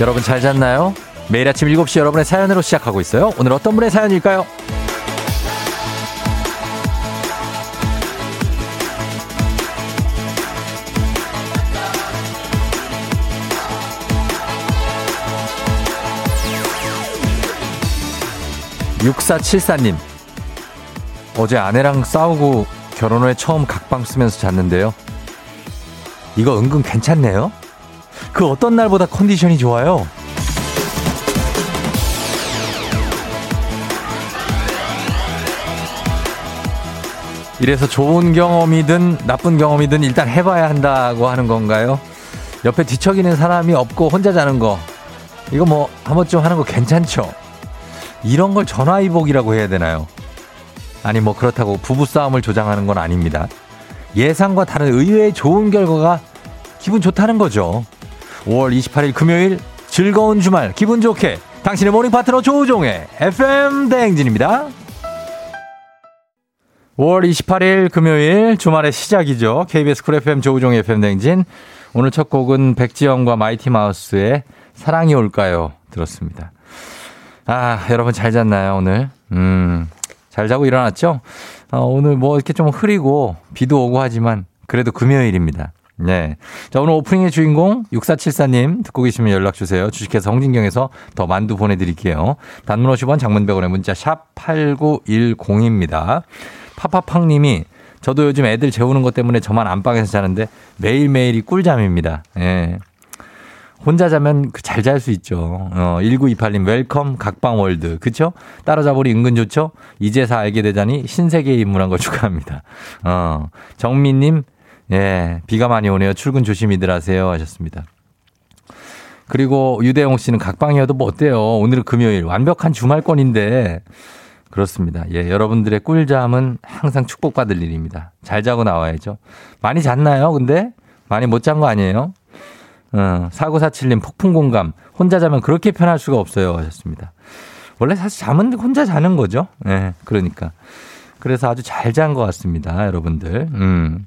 여러분 잘 잤나요? 매일 아침 7시 여러분의 사연으로 시작하고 있어요. 오늘 어떤 분의 사연일까요? 6474님. 어제 아내랑 싸우고 결혼 후에 처음 각방 쓰면서 잤는데요. 이거 은근 괜찮네요? 그 어떤 날보다 컨디션이 좋아요? 이래서 좋은 경험이든 나쁜 경험이든 일단 해봐야 한다고 하는 건가요? 옆에 뒤척이는 사람이 없고 혼자 자는 거. 이거 뭐 한 번쯤 하는 거 괜찮죠? 이런 걸 전화위복이라고 해야 되나요? 아니 뭐 그렇다고 부부싸움을 조장하는 건 아닙니다. 예상과 다른 의외의 좋은 결과가 기분 좋다는 거죠. 5월 28일 금요일 즐거운 주말 기분 좋게 당신의 morning 파트너 조우종의 FM 대행진입니다. 5월 28일 금요일 주말의 시작이죠. KBS 쿨 FM 조우종의 FM 대행진 오늘 첫 곡은 백지영과 마이티 마우스의 사랑이 올까요 들었습니다. 아, 여러분 잘 잤나요, 오늘? 음, 잘 자고 일어났죠? 어, 오늘 뭐 이렇게 좀 흐리고 비도 오고 하지만 그래도 금요일입니다. 네. 자, 오늘 오프닝의 주인공 6474님 듣고 계시면 연락 주세요. 주식회사 홍진경에서 더만두 보내드릴게요. 단문 50원 장문 100원의 문자 샵 8910입니다. 파파팡님이 저도 요즘 애들 재우는 것 때문에 저만 안방에서 자는데 매일매일이 꿀잠입니다. 예. 혼자 자면 꿀잠 잘 수 있죠. 어, 1928님 welcome 각방 world. 그쵸? 따라잡으니 은근 좋죠? 이제서 알게 되자니 신세계에 입문한 거 축하합니다. 어, 정민님 예, 비가 많이 오네요. 출근 조심히들 하세요 하셨습니다. 그리고 유대용 씨는 각방이어도 뭐 어때요? 오늘은 금요일 완벽한 주말권인데 그렇습니다. 예, 여러분들의 꿀잠은 항상 축복받을 일입니다. 잘 자고 나와야죠. 많이 잤나요? 근데 많이 못 잔 거 아니에요? 어, 4947님 폭풍 공감. 혼자 자면 그렇게 편할 수가 없어요. 하셨습니다. 원래 사실 잠은 혼자 자는 거죠. 예, 네, 그러니까. 그래서 아주 잘 잔 것 같습니다. 여러분들. 음.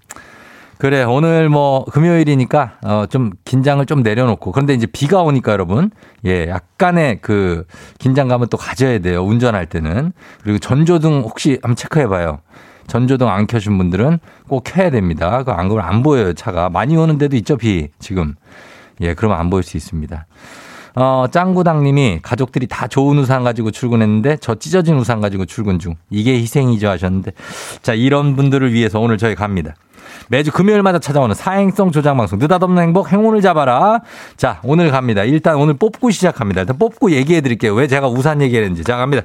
그래, 오늘 뭐 금요일이니까 어, 좀 긴장을 좀 내려놓고. 그런데 이제 비가 오니까 여러분. 예, 약간의 그 긴장감은 또 가져야 돼요. 운전할 때는. 그리고 전조등 혹시 한번 체크해 봐요. 전조등 안 켜신 분들은 꼭 켜야 됩니다. 그안 그러면 안 보여요, 차가. 많이 오는 데도 있죠, 비. 지금. 예, 그러면 안 보일 수 있습니다. 어, 짱구당 님이 가족들이 다 좋은 우산 가지고 출근했는데 저 찢어진 우산 가지고 출근 중. 이게 희생이죠 하셨는데. 자, 이런 분들을 위해서 오늘 저희 갑니다. 매주 금요일마다 찾아오는 사행성 조장 방송 느닷없는 행복 행운을 잡아라. 자, 오늘 갑니다. 일단 오늘 뽑고 시작합니다. 일단 뽑고 얘기해 드릴게요. 왜 제가 우산 얘기했는지. 자, 갑니다.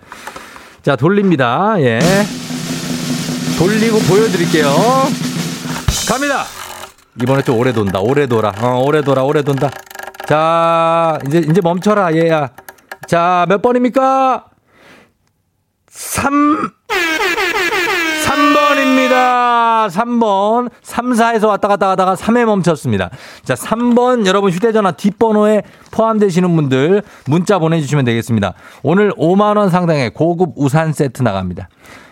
자, 돌립니다. 예. 돌리고 보여 드릴게요. 갑니다. 이번에 또 오래 돈다. 오래 돌아. 어, 오래 돌아. 오래 돈다. 자, 이제 이제 멈춰라. 얘야. 자, 몇 번입니까? 3 3번입니다. 3번. 3, 4에서 왔다 갔다 하다가 3에 멈췄습니다. 자, 3번 여러분 휴대전화 뒷번호에 포함되시는 분들 문자 보내주시면 되겠습니다. 오늘 5만원 상당의 고급 우산 세트 나갑니다.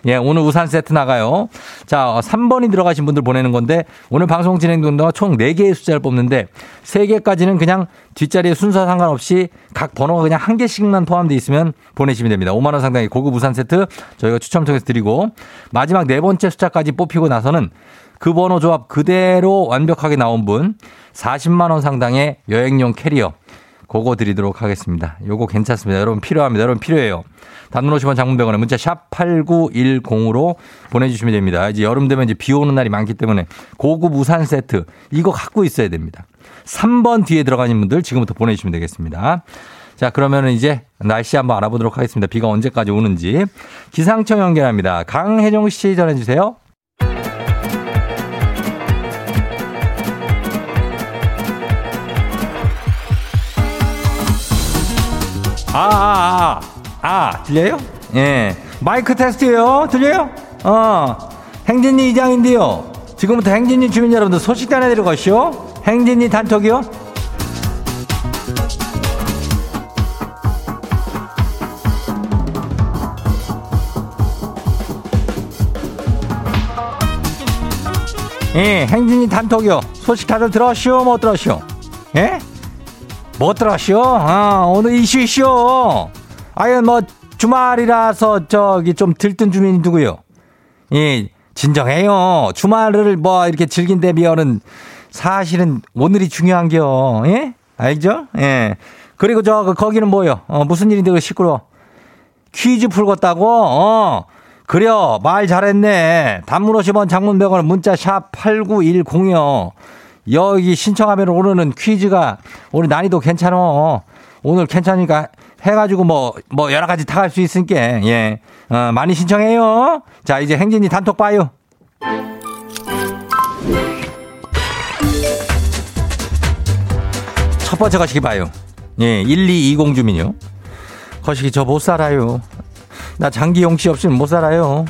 예, 오늘 우산 세트 나가요. 자, 3번이 들어가신 분들 보내는 건데 오늘 방송 진행 동안 총 4개의 숫자를 뽑는데 3개까지는 그냥 뒷자리에 순서 상관없이 각 번호가 그냥 한 개씩만 포함되어 있으면 보내시면 됩니다. 5만 원 상당의 고급 우산 세트 저희가 추첨 통해서 드리고 마지막 네 번째 숫자까지 뽑히고 나서는 그 번호 조합 그대로 완벽하게 나온 분 40만 원 상당의 여행용 캐리어 그거 드리도록 하겠습니다. 요거 괜찮습니다. 여러분 필요합니다. 여러분 필요해요. 단문 50원 장문병원에 문자 샵 8910으로 보내주시면 됩니다. 이제 여름 되면 이제 비 오는 날이 많기 때문에 고급 우산 세트 이거 갖고 있어야 됩니다. 3번 뒤에 들어가는 분들 지금부터 보내주시면 되겠습니다. 자, 그러면은 이제 날씨 한번 알아보도록 하겠습니다. 비가 언제까지 오는지. 기상청 연결합니다. 강혜정 씨 전해주세요. 아, 아, 아, 아, 들려요? 예. 마이크 테스트요. 들려요? 어. 행진이 이장인데요. 지금부터 행진이 주민 여러분들 소식 전해드리고 가시오. 행진이 단톡이요. 예, 행진이 단톡이요. 소식 다들 들었시오? 못 들었시오? 예? 뭐 들었쇼? 어, 오늘 이슈 이슈. 아유, 뭐, 주말이라서 저기 좀 들뜬 주민이 누구요? 예, 진정해요. 주말을 뭐 이렇게 즐긴데 비하는 사실은 오늘이 중요한겨. 예? 알죠? 예. 그리고 저, 그 거기는 뭐요? 어, 무슨 일인데 그 시끄러? 퀴즈 풀겠다고? 어. 그려, 말 잘했네. 단문 50원 장문 100원 문자 샵 8910이요. 여기 신청하면 오늘은 퀴즈가 오늘 난이도 괜찮어. 오늘 괜찮으니까 해가지고 뭐, 뭐 여러 가지 다할수 있으니까, 예. 어, 많이 신청해요. 자, 이제 행진이 단톡 봐요. 첫 번째 거시기 봐요. 예, 1220 주민요. 거시기 저 못 살아요. 나 장기용 씨 없이는 못 살아요.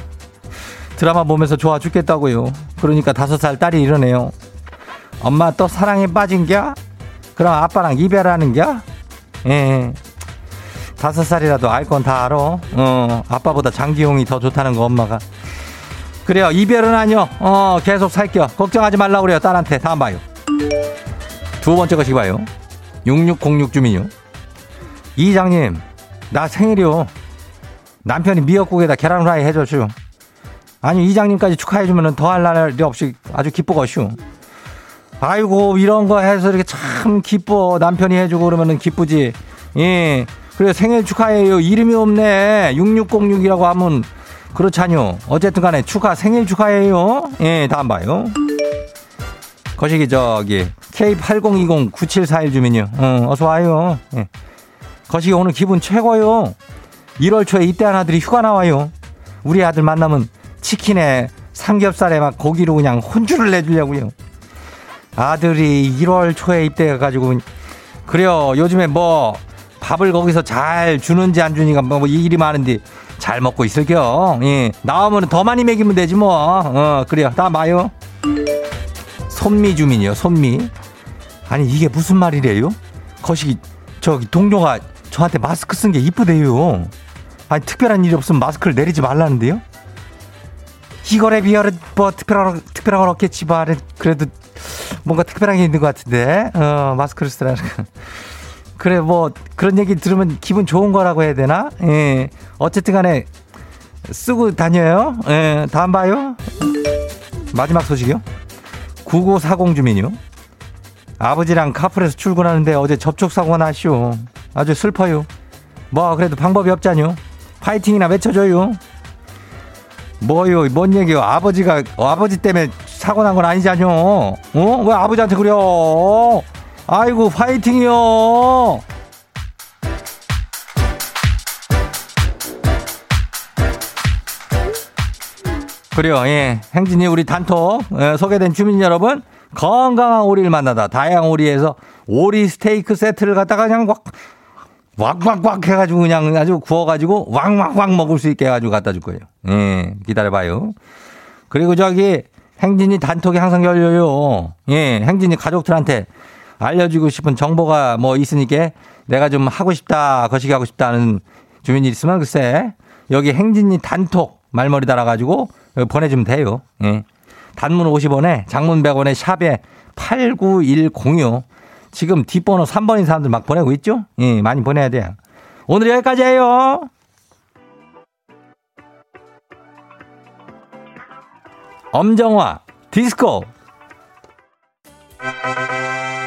드라마 보면서 좋아 죽겠다고요. 그러니까 다섯 살 딸이 이러네요. 엄마 또 사랑에 빠진 겨? 그럼 아빠랑 이별하는 겨? 예. 다섯 살이라도 알 건 다 알아. 어, 아빠보다 장기용이 더 좋다는 거 엄마가. 그래요. 이별은 아니요. 어, 계속 살게요. 걱정하지 말라고 그래요. 딸한테. 다음 봐요. 두 번째 것이 봐요. 6606 주민요. 이장님, 나 생일이요. 남편이 미역국에다 계란 후라이 해줘슈. 아니, 이장님까지 축하해주면 더할 날이 없이 아주 기쁘거슈. 아이고, 이런 거 해서 이렇게 참 기뻐. 남편이 해주고 그러면은 기쁘지. 예. 그래, 생일 축하해요. 이름이 없네. 6606이라고 하면 그렇잖요. 어쨌든 간에 축하, 생일 축하해요. 예, 다음 봐요. 거시기 저기 K80209741 주민요. 어, 어서 와요. 예. 거시기 오늘 기분 최고요. 1월 초에 입대한 아들이 휴가 나와요. 우리 아들 만나면 치킨에 삼겹살에 막 고기로 그냥 혼주를 내주려고요. 아들이 1월 초에 입대해가지고 그래요. 요즘에 뭐 밥을 거기서 잘 주는지 안 주니까 뭐, 뭐 일이 많은데 잘 먹고 있을게요. 예. 나오면 더 많이 먹이면 되지 뭐. 어, 그래요. 다 봐요. 손미 주민이요. 손미. 아니 이게 무슨 말이래요? 거시기 저기 동료가 저한테 마스크 쓴 게 이쁘대요. 아니 특별한 일이 없으면 마스크를 내리지 말라는데요? 이거에 비하면 뭐 특별한 특별한 건 없겠지만 그래도 뭔가 특별한 게 있는 것 같은데 어 마스크를 쓰라는 그래 뭐 그런 얘기 들으면 기분 좋은 거라고 해야 되나? 예 어쨌든 간에 쓰고 다녀요. 예 다음 봐요. 마지막 소식이요. 9940 주민이요. 아버지랑 카풀에서 출근하는데 어제 접촉사고가 났쇼. 아주 슬퍼요. 뭐 그래도 방법이 없잖요. 파이팅이나 외쳐줘요. 뭐요? 뭔 얘기요? 아버지가 아버지 때문에 사고 난 건 아니잖요. 어? 왜 아버지한테 그래요? 아이고 파이팅이요. 그래요. 예. 행진이 우리 단톡 예, 소개된 주민 여러분 건강한 오리를 만나다 다양한 오리에서 오리 스테이크 세트를 갖다가 그냥 막 왁왁왁 해가지고 그냥 아주 구워가지고 왕왕왕 먹을 수 있게 해가지고 갖다 줄 거예요. 예, 기다려봐요. 그리고 저기 행진이 단톡이 항상 열려요. 예, 행진이 가족들한테 알려주고 싶은 정보가 뭐 있으니까 내가 좀 하고 싶다, 거시기 하고 싶다는 주민이 있으면 글쎄 여기 행진이 단톡 말머리 달아가지고 보내주면 돼요. 예. 단문 50원에 장문 100원에 샵에 89106 지금 뒷번호 3번인 사람들 막 보내고 있죠? 예, 많이 보내야 돼요. 오늘 여기까지예요. 엄정화 디스코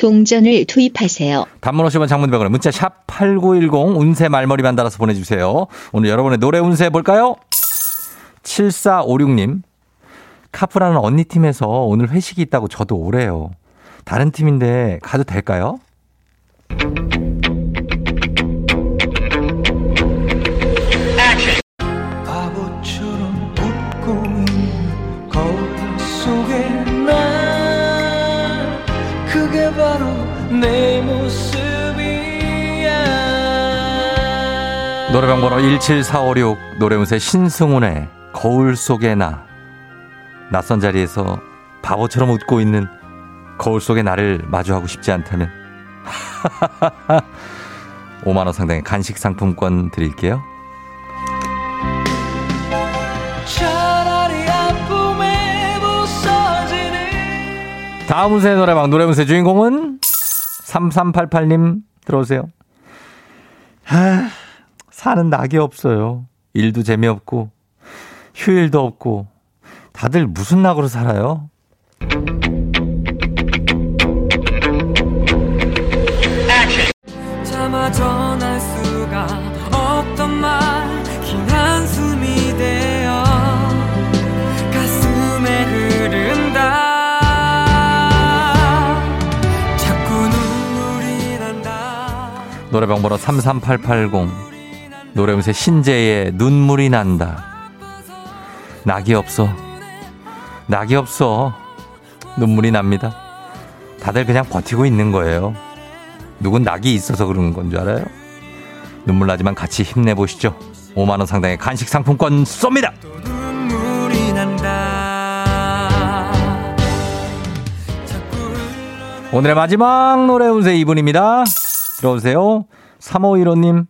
동전을 투입하세요. 단문 50원 장문 100원 문자 샵 8910 운세 말머리만 달아서 보내주세요. 오늘 여러분의 노래 운세 볼까요? 7456님 카프라는 언니 팀에서 오늘 회식이 있다고 저도 오래요. 다른 팀인데 가도 될까요? 노래방 번호 17456 노래무새 신승훈의 거울 속의 나 낯선 자리에서 바보처럼 웃고 있는 거울 속의 나를 마주하고 싶지 않다면 5만원 상당의 간식 상품권 드릴게요. 다음 운세 노래방 노래운세 주인공은 3388님 들어오세요. 아, 사는 낙이 없어요. 일도 재미없고 휴일도 없고 다들 무슨 낙으로 살아요? 노래방 번호 33880 노래운세 신재의 눈물이 난다. 낙이 없어. 낙이 없어. 눈물이 납니다. 다들 그냥 버티고 있는 거예요. 누군 낙이 있어서 그러는 건줄 알아요? 눈물 나지만 같이 힘내보시죠. 5만원 상당의 간식 상품권 쏩니다! 오늘의 마지막 노래 운세 이분입니다. 들어오세요. 3515님.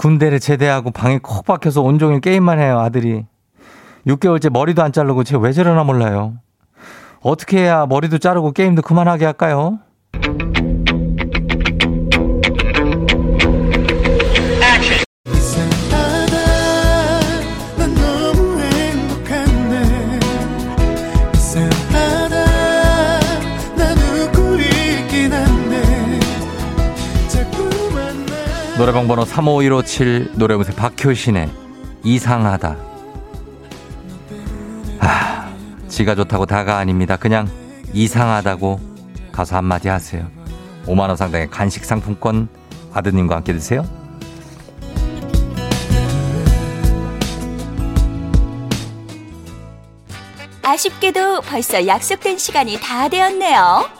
군대를 제대하고 방에 콕 박혀서 온종일 게임만 해요, 아들이. 6개월째 머리도 안 자르고 쟤 왜 저러나 몰라요. 어떻게 해야 머리도 자르고 게임도 그만하게 할까요? 노래방 번호 35157 노래무새 박효신의 이상하다. 아, 지가 좋다고 다가 아닙니다. 그냥 이상하다고 가서 한마디 하세요. 5만원 상당의 간식 상품권 아드님과 함께 드세요. 아쉽게도 벌써 약속된 시간이 다 되었네요.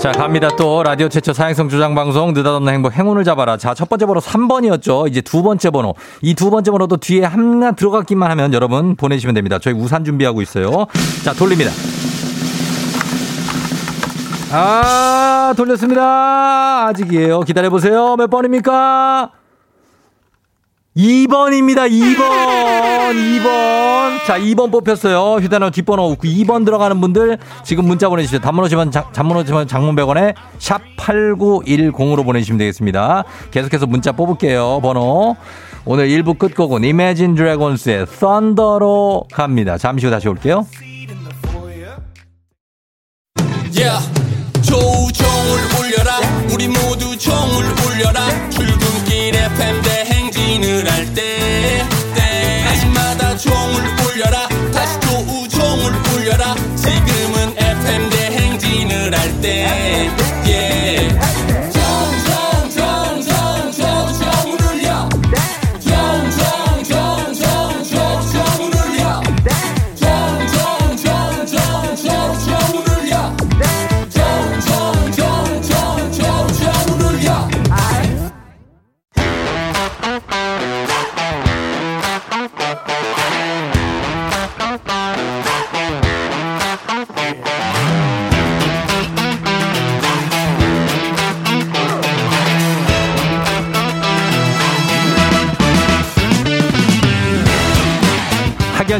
자, 갑니다. 또 라디오 최초 사행성 주장 방송 느닷없는 행복 행운을 잡아라. 자, 첫 번째 번호 3번이었죠. 이제 두 번째 번호. 이 두 번째 번호도 뒤에 하나 들어갔기만 하면 여러분 보내시면 됩니다. 저희 우산 준비하고 있어요. 자, 돌립니다. 아, 돌렸습니다. 아직이에요. 기다려보세요. 몇 번입니까? 2번입니다. 2번. 2번. 자, 2번 뽑혔어요. 휴대폰 뒷번호 2번 들어가는 분들 지금 문자 보내주시죠. 단문 오시면 장문 오시면 장문 100원에 샵 8910으로 보내주시면 되겠습니다. 계속해서 문자 뽑을게요. 번호. 오늘 1부 끝곡은 Imagine Dragons의 Thunder로 갑니다. 잠시 후 다시 올게요. Yeah. 조우종을 울려라 우리 모두 종을 울려라 출근길 FM 대 행진을 할때 때마다 종을 울려라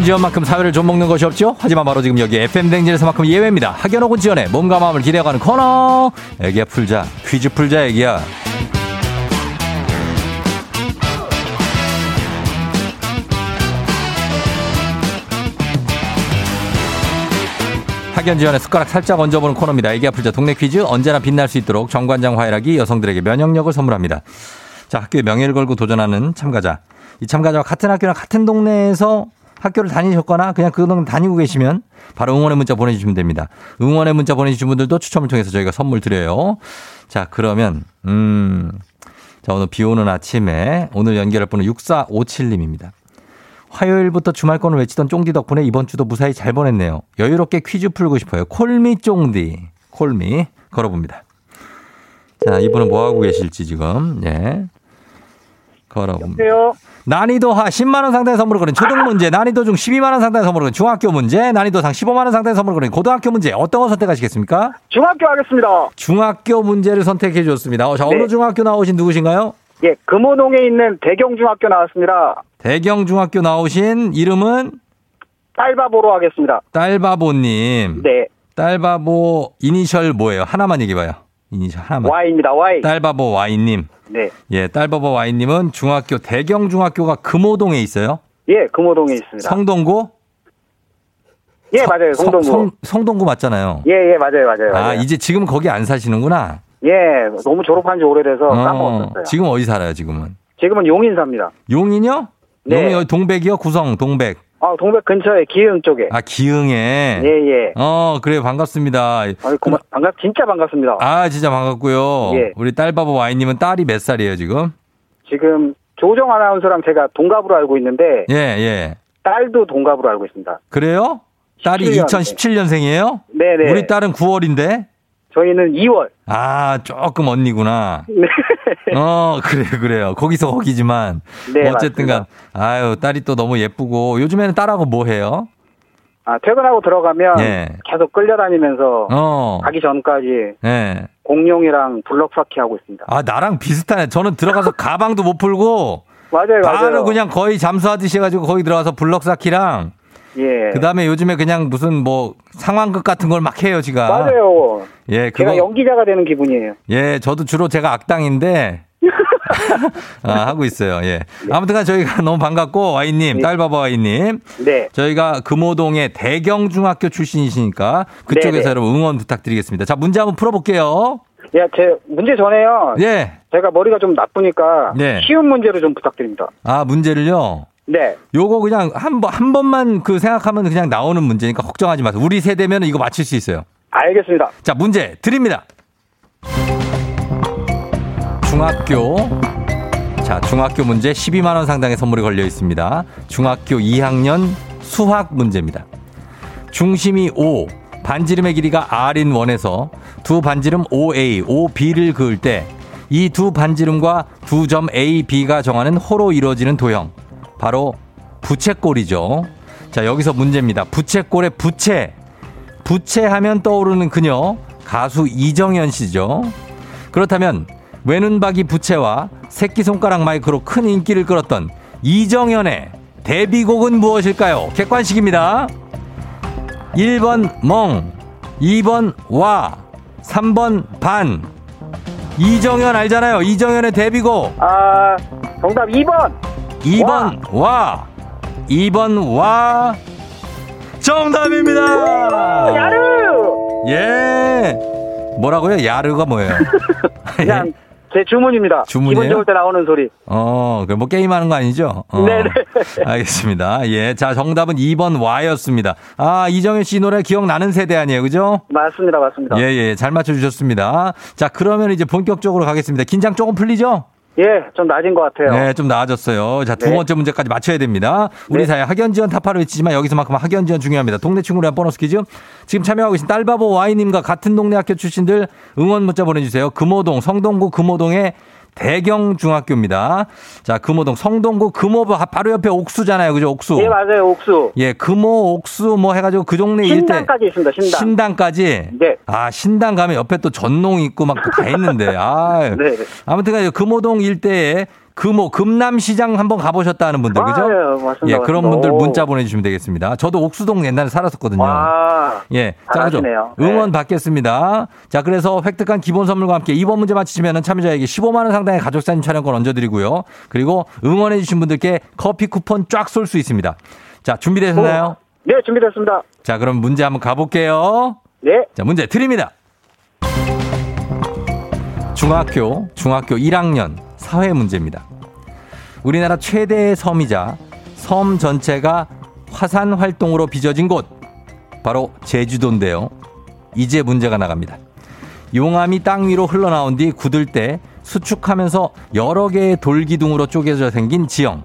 학연 지원만큼 사회를 좀 먹는 것이 없죠? 하지만 바로 지금 여기 FM 댕진에서만큼 예외입니다. 혹은 지원의 몸과 마음을 기대어가는 코너. 애기야 풀자. 퀴즈 풀자 애기야. 학연 지원의 숟가락 살짝 얹어보는 코너입니다. 애기야 풀자 동네 퀴즈 언제나 빛날 수 있도록 정관장 화이락이 여성들에게 면역력을 선물합니다. 자, 학교의 명예를 걸고 도전하는 참가자. 이 참가자와 같은 학교나 같은 동네에서 학교를 다니셨거나 그냥 그 동네 다니고 계시면 바로 응원의 문자 보내주시면 됩니다. 응원의 문자 보내주신 분들도 추첨을 통해서 저희가 선물 드려요. 자, 그러면, 음, 자, 오늘 비 오는 아침에 오늘 연결할 분은 6457님입니다. 화요일부터 주말권을 외치던 쫑디 덕분에 이번 주도 무사히 잘 보냈네요. 여유롭게 퀴즈 풀고 싶어요. 콜미 쫑디. 콜미. 걸어봅니다. 자, 이분은 뭐 하고 계실지 지금, 예. 걸어봅니다. 안녕하세요. 난이도 하 10만원 상당의 선물을 거는 초등 문제, 난이도 중 12만원 상당의 선물을 거는 중학교 문제, 난이도 상 15만원 상당의 선물을 거는 고등학교 문제, 어떤 거 선택하시겠습니까? 중학교 하겠습니다. 중학교 문제를 선택해 주셨습니다. 어, 자, 어느 네. 중학교 나오신 누구신가요? 예, 금호동에 있는 대경중학교 나왔습니다. 대경중학교 나오신 이름은 딸바보로 하겠습니다. 딸바보님. 네, 딸바보 이니셜 뭐예요? 하나만 얘기해봐요. 이니셜 하나만. Y입니다. Y. 딸바보 와이님. 네, 예, 딸바보 와이님은 중학교, 대경 중학교가 금호동에 있어요. 예, 금호동에 있습니다. 성동고? 예, 맞아요. 성- 성동구. 성, 성 동구 맞잖아요. 예, 예, 맞아요, 맞아요. 아, 맞아요. 이제 지금 거기 안 사시는구나. 예, 너무 졸업한 지 오래돼서 어, 까먹었어요. 지금 어디 살아요, 지금은? 지금은 용인 삽니다. 용인요? 네. 용인 동백이요? 구성, 동백. 아, 동백 근처에 기흥 쪽에. 아, 기흥에. 예, 예. 어, 그래요. 반갑습니다. 아이, 고마, 반갑, 진짜 반갑습니다. 아, 진짜 반갑고요. 예. 우리 딸바보 와이님은 딸이 몇 살이에요, 지금? 지금 조정 아나운서랑 제가 동갑으로 알고 있는데, 예, 예. 딸도 동갑으로 알고 있습니다. 그래요? 딸이 17년. 2017년생이에요? 네 네. 우리 딸은 9월인데? 저희는 2월. 아, 조금 언니구나. 네. 어, 그래요, 그래요. 거기서 거기지만. 네, 어쨌든 간, 아유, 딸이 또 너무 예쁘고, 요즘에는 딸하고 뭐 해요? 아, 퇴근하고 들어가면 예. 계속 끌려다니면서 어. 가기 전까지 예. 공룡이랑 블럭 쌓기 하고 있습니다. 아, 나랑 비슷하네. 저는 들어가서 가방도 못 풀고, 맞아요, 바로 맞아요. 그냥 거의 잠수하듯이 해가지고 거기 들어가서 블럭 쌓기랑, 예. 그 다음에 요즘에 그냥 무슨 뭐 상황극 같은 걸 막 해요, 지가. 맞아요. 예, 제가 그거. 연기자가 되는 기분이에요. 예, 저도 주로 제가 악당인데, 아, 하고 있어요. 예. 아무튼간 저희가 너무 반갑고, 와이님, 네. 딸바바 와이님. 네. 저희가 금호동의 대경중학교 출신이시니까 그쪽에서 네네. 여러분 응원 부탁드리겠습니다. 자, 문제 한번 풀어볼게요. 야, 제 문제 전에요. 예. 제가 머리가 좀 나쁘니까 네. 쉬운 문제로 좀 부탁드립니다. 아, 문제를요. 네. 요거 그냥 한 번, 한 번만 그 생각하면 그냥 나오는 문제니까 걱정하지 마세요. 우리 세대면 이거 맞힐 수 있어요. 알겠습니다. 자, 문제 드립니다. 중학교. 자, 중학교 문제 12만원 상당의 선물이 걸려 있습니다. 중학교 2학년 수학 문제입니다. 중심이 O, 반지름의 길이가 R인 원에서 두 반지름 OA, OB를 그을 때 이 두 반지름과 두 점 A, B가 정하는 호로 이루어지는 도형. 바로 부채꼴이죠. 자, 여기서 문제입니다. 부채꼴의 부채. 부채하면 떠오르는 그녀. 가수 이정현 씨죠. 그렇다면 외눈박이 부채와 새끼손가락 마이크로 큰 인기를 끌었던 이정현의 데뷔곡은 무엇일까요? 객관식입니다. 1번 멍, 2번 와, 3번 반. 이정현 알잖아요. 이정현의 데뷔곡. 아, 정답 2번. 2번 와. 2번 와. 정답입니다. 야르! 예. 뭐라고요? 야르가 뭐예요? 그냥 제 주문입니다. 주문이에요? 기분 좋을 때 나오는 소리. 어, 그뭐 게임하는 거 아니죠? 어. 네네. 알겠습니다. 예. 자, 정답은 2번 와였습니다. 아, 이정현 씨 노래 기억나는 세대 아니에요. 그죠? 맞습니다, 맞습니다. 예, 예. 잘 맞춰주셨습니다. 자, 그러면 이제 본격적으로 가겠습니다. 긴장 조금 풀리죠? 예, 좀 낮은 것 같아요. 네, 좀 나아졌어요. 자, 두 네. 번째 문제까지 맞춰야 됩니다. 우리 네. 사회 학연 지원 타파를 외치지만 여기서만큼 학연 지원 중요합니다. 동네 친구를 위한 보너스 퀴즈. 지금 참여하고 계신 딸바보 와이님과 같은 동네 학교 출신들 응원 문자 보내주세요. 금호동, 성동구 금호동의 대경중학교입니다. 자, 금호동, 성동구 금호 바로 옆에 옥수잖아요. 그죠? 옥수. 예, 맞아요, 옥수. 예, 금호, 옥수 뭐 해 가지고 그 동네 일대. 신당까지 있습니다, 신당. 신당까지? 네. 아, 신당 가면 옆에 또 전농 있고 막 다 있는데. 아, 네, 네. 아무튼 간에 금호동 일대에 금호, 금남시장 한번 가보셨다는 분들, 그죠? 아, 예, 맞습니다, 예, 그런 맞습니다. 분들 오. 문자 보내주시면 되겠습니다. 저도 옥수동 옛날에 살았었거든요. 와. 예. 자, 그죠? 응원 네. 받겠습니다. 자, 그래서 획득한 기본 선물과 함께 이번 문제 맞히시면 참여자에게 15만 원 상당의 가족 사진 촬영권 얹어드리고요. 그리고 응원해주신 분들께 커피 쿠폰 쫙 쏠 수 있습니다. 자, 준비되셨나요? 네, 준비됐습니다. 자, 그럼 문제 한번 가볼게요. 네. 자, 문제 드립니다. 중학교, 중학교 1학년 사회 문제입니다. 우리나라 최대의 섬이자 섬 전체가 화산 활동으로 빚어진 곳, 바로 제주도인데요. 이제 문제가 나갑니다. 용암이 땅 위로 흘러나온 뒤 굳을 때 수축하면서 여러 개의 돌기둥으로 쪼개져 생긴 지형.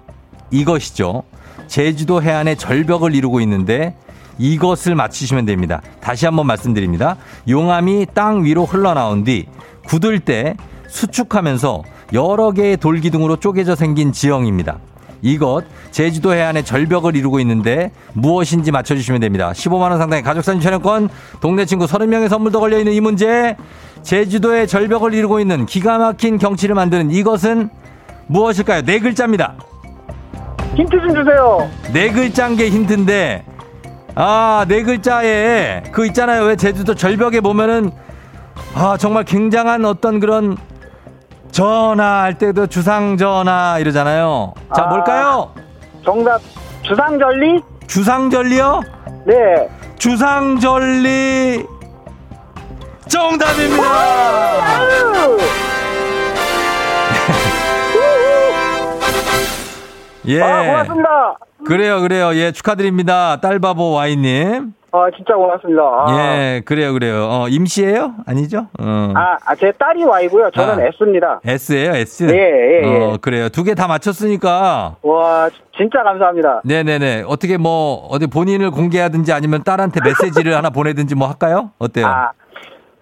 이것이죠. 제주도 해안의 절벽을 이루고 있는데 이것을 맞히시면 됩니다. 다시 한번 말씀드립니다. 용암이 땅 위로 흘러나온 뒤 굳을 때 수축하면서 여러 개의 돌기둥으로 쪼개져 생긴 지형입니다. 이것 제주도 해안의 절벽을 이루고 있는데 무엇인지 맞춰주시면 됩니다. 15만 원 상당의 가족사진 촬영권, 동네 친구 30명의 선물도 걸려 있는 이 문제, 제주도의 절벽을 이루고 있는 기가 막힌 경치를 만드는 이것은 무엇일까요? 네 글자입니다. 힌트 좀 주세요. 네 글자인 게 힌트인데, 아, 네 글자에 그 있잖아요. 왜 제주도 절벽에 보면은, 아, 정말 굉장한 어떤 그런 전화 할 때도 주상전화 이러잖아요. 자, 아. 뭘까요? 정답, 주상절리? 주상절리요? 네. 주상절리 정답입니다. 예. 아, 고맙습니다. 그래요, 그래요. 예, 축하드립니다. 딸바보 와이님. 아, 진짜 고맙습니다. 아. 예, 그래요, 그래요. 어, 임씨예요? 아니죠? 어. 아, 아, 제 딸이 Y고요. 저는 아. S입니다. S예요, S. 예, 예, 예. 어, 그래요. 두 개 다 맞췄으니까. 와, 진짜 감사합니다. 네네네. 어떻게 뭐, 어디 본인을 공개하든지 아니면 딸한테 메시지를 하나 보내든지 뭐 할까요? 어때요? 아,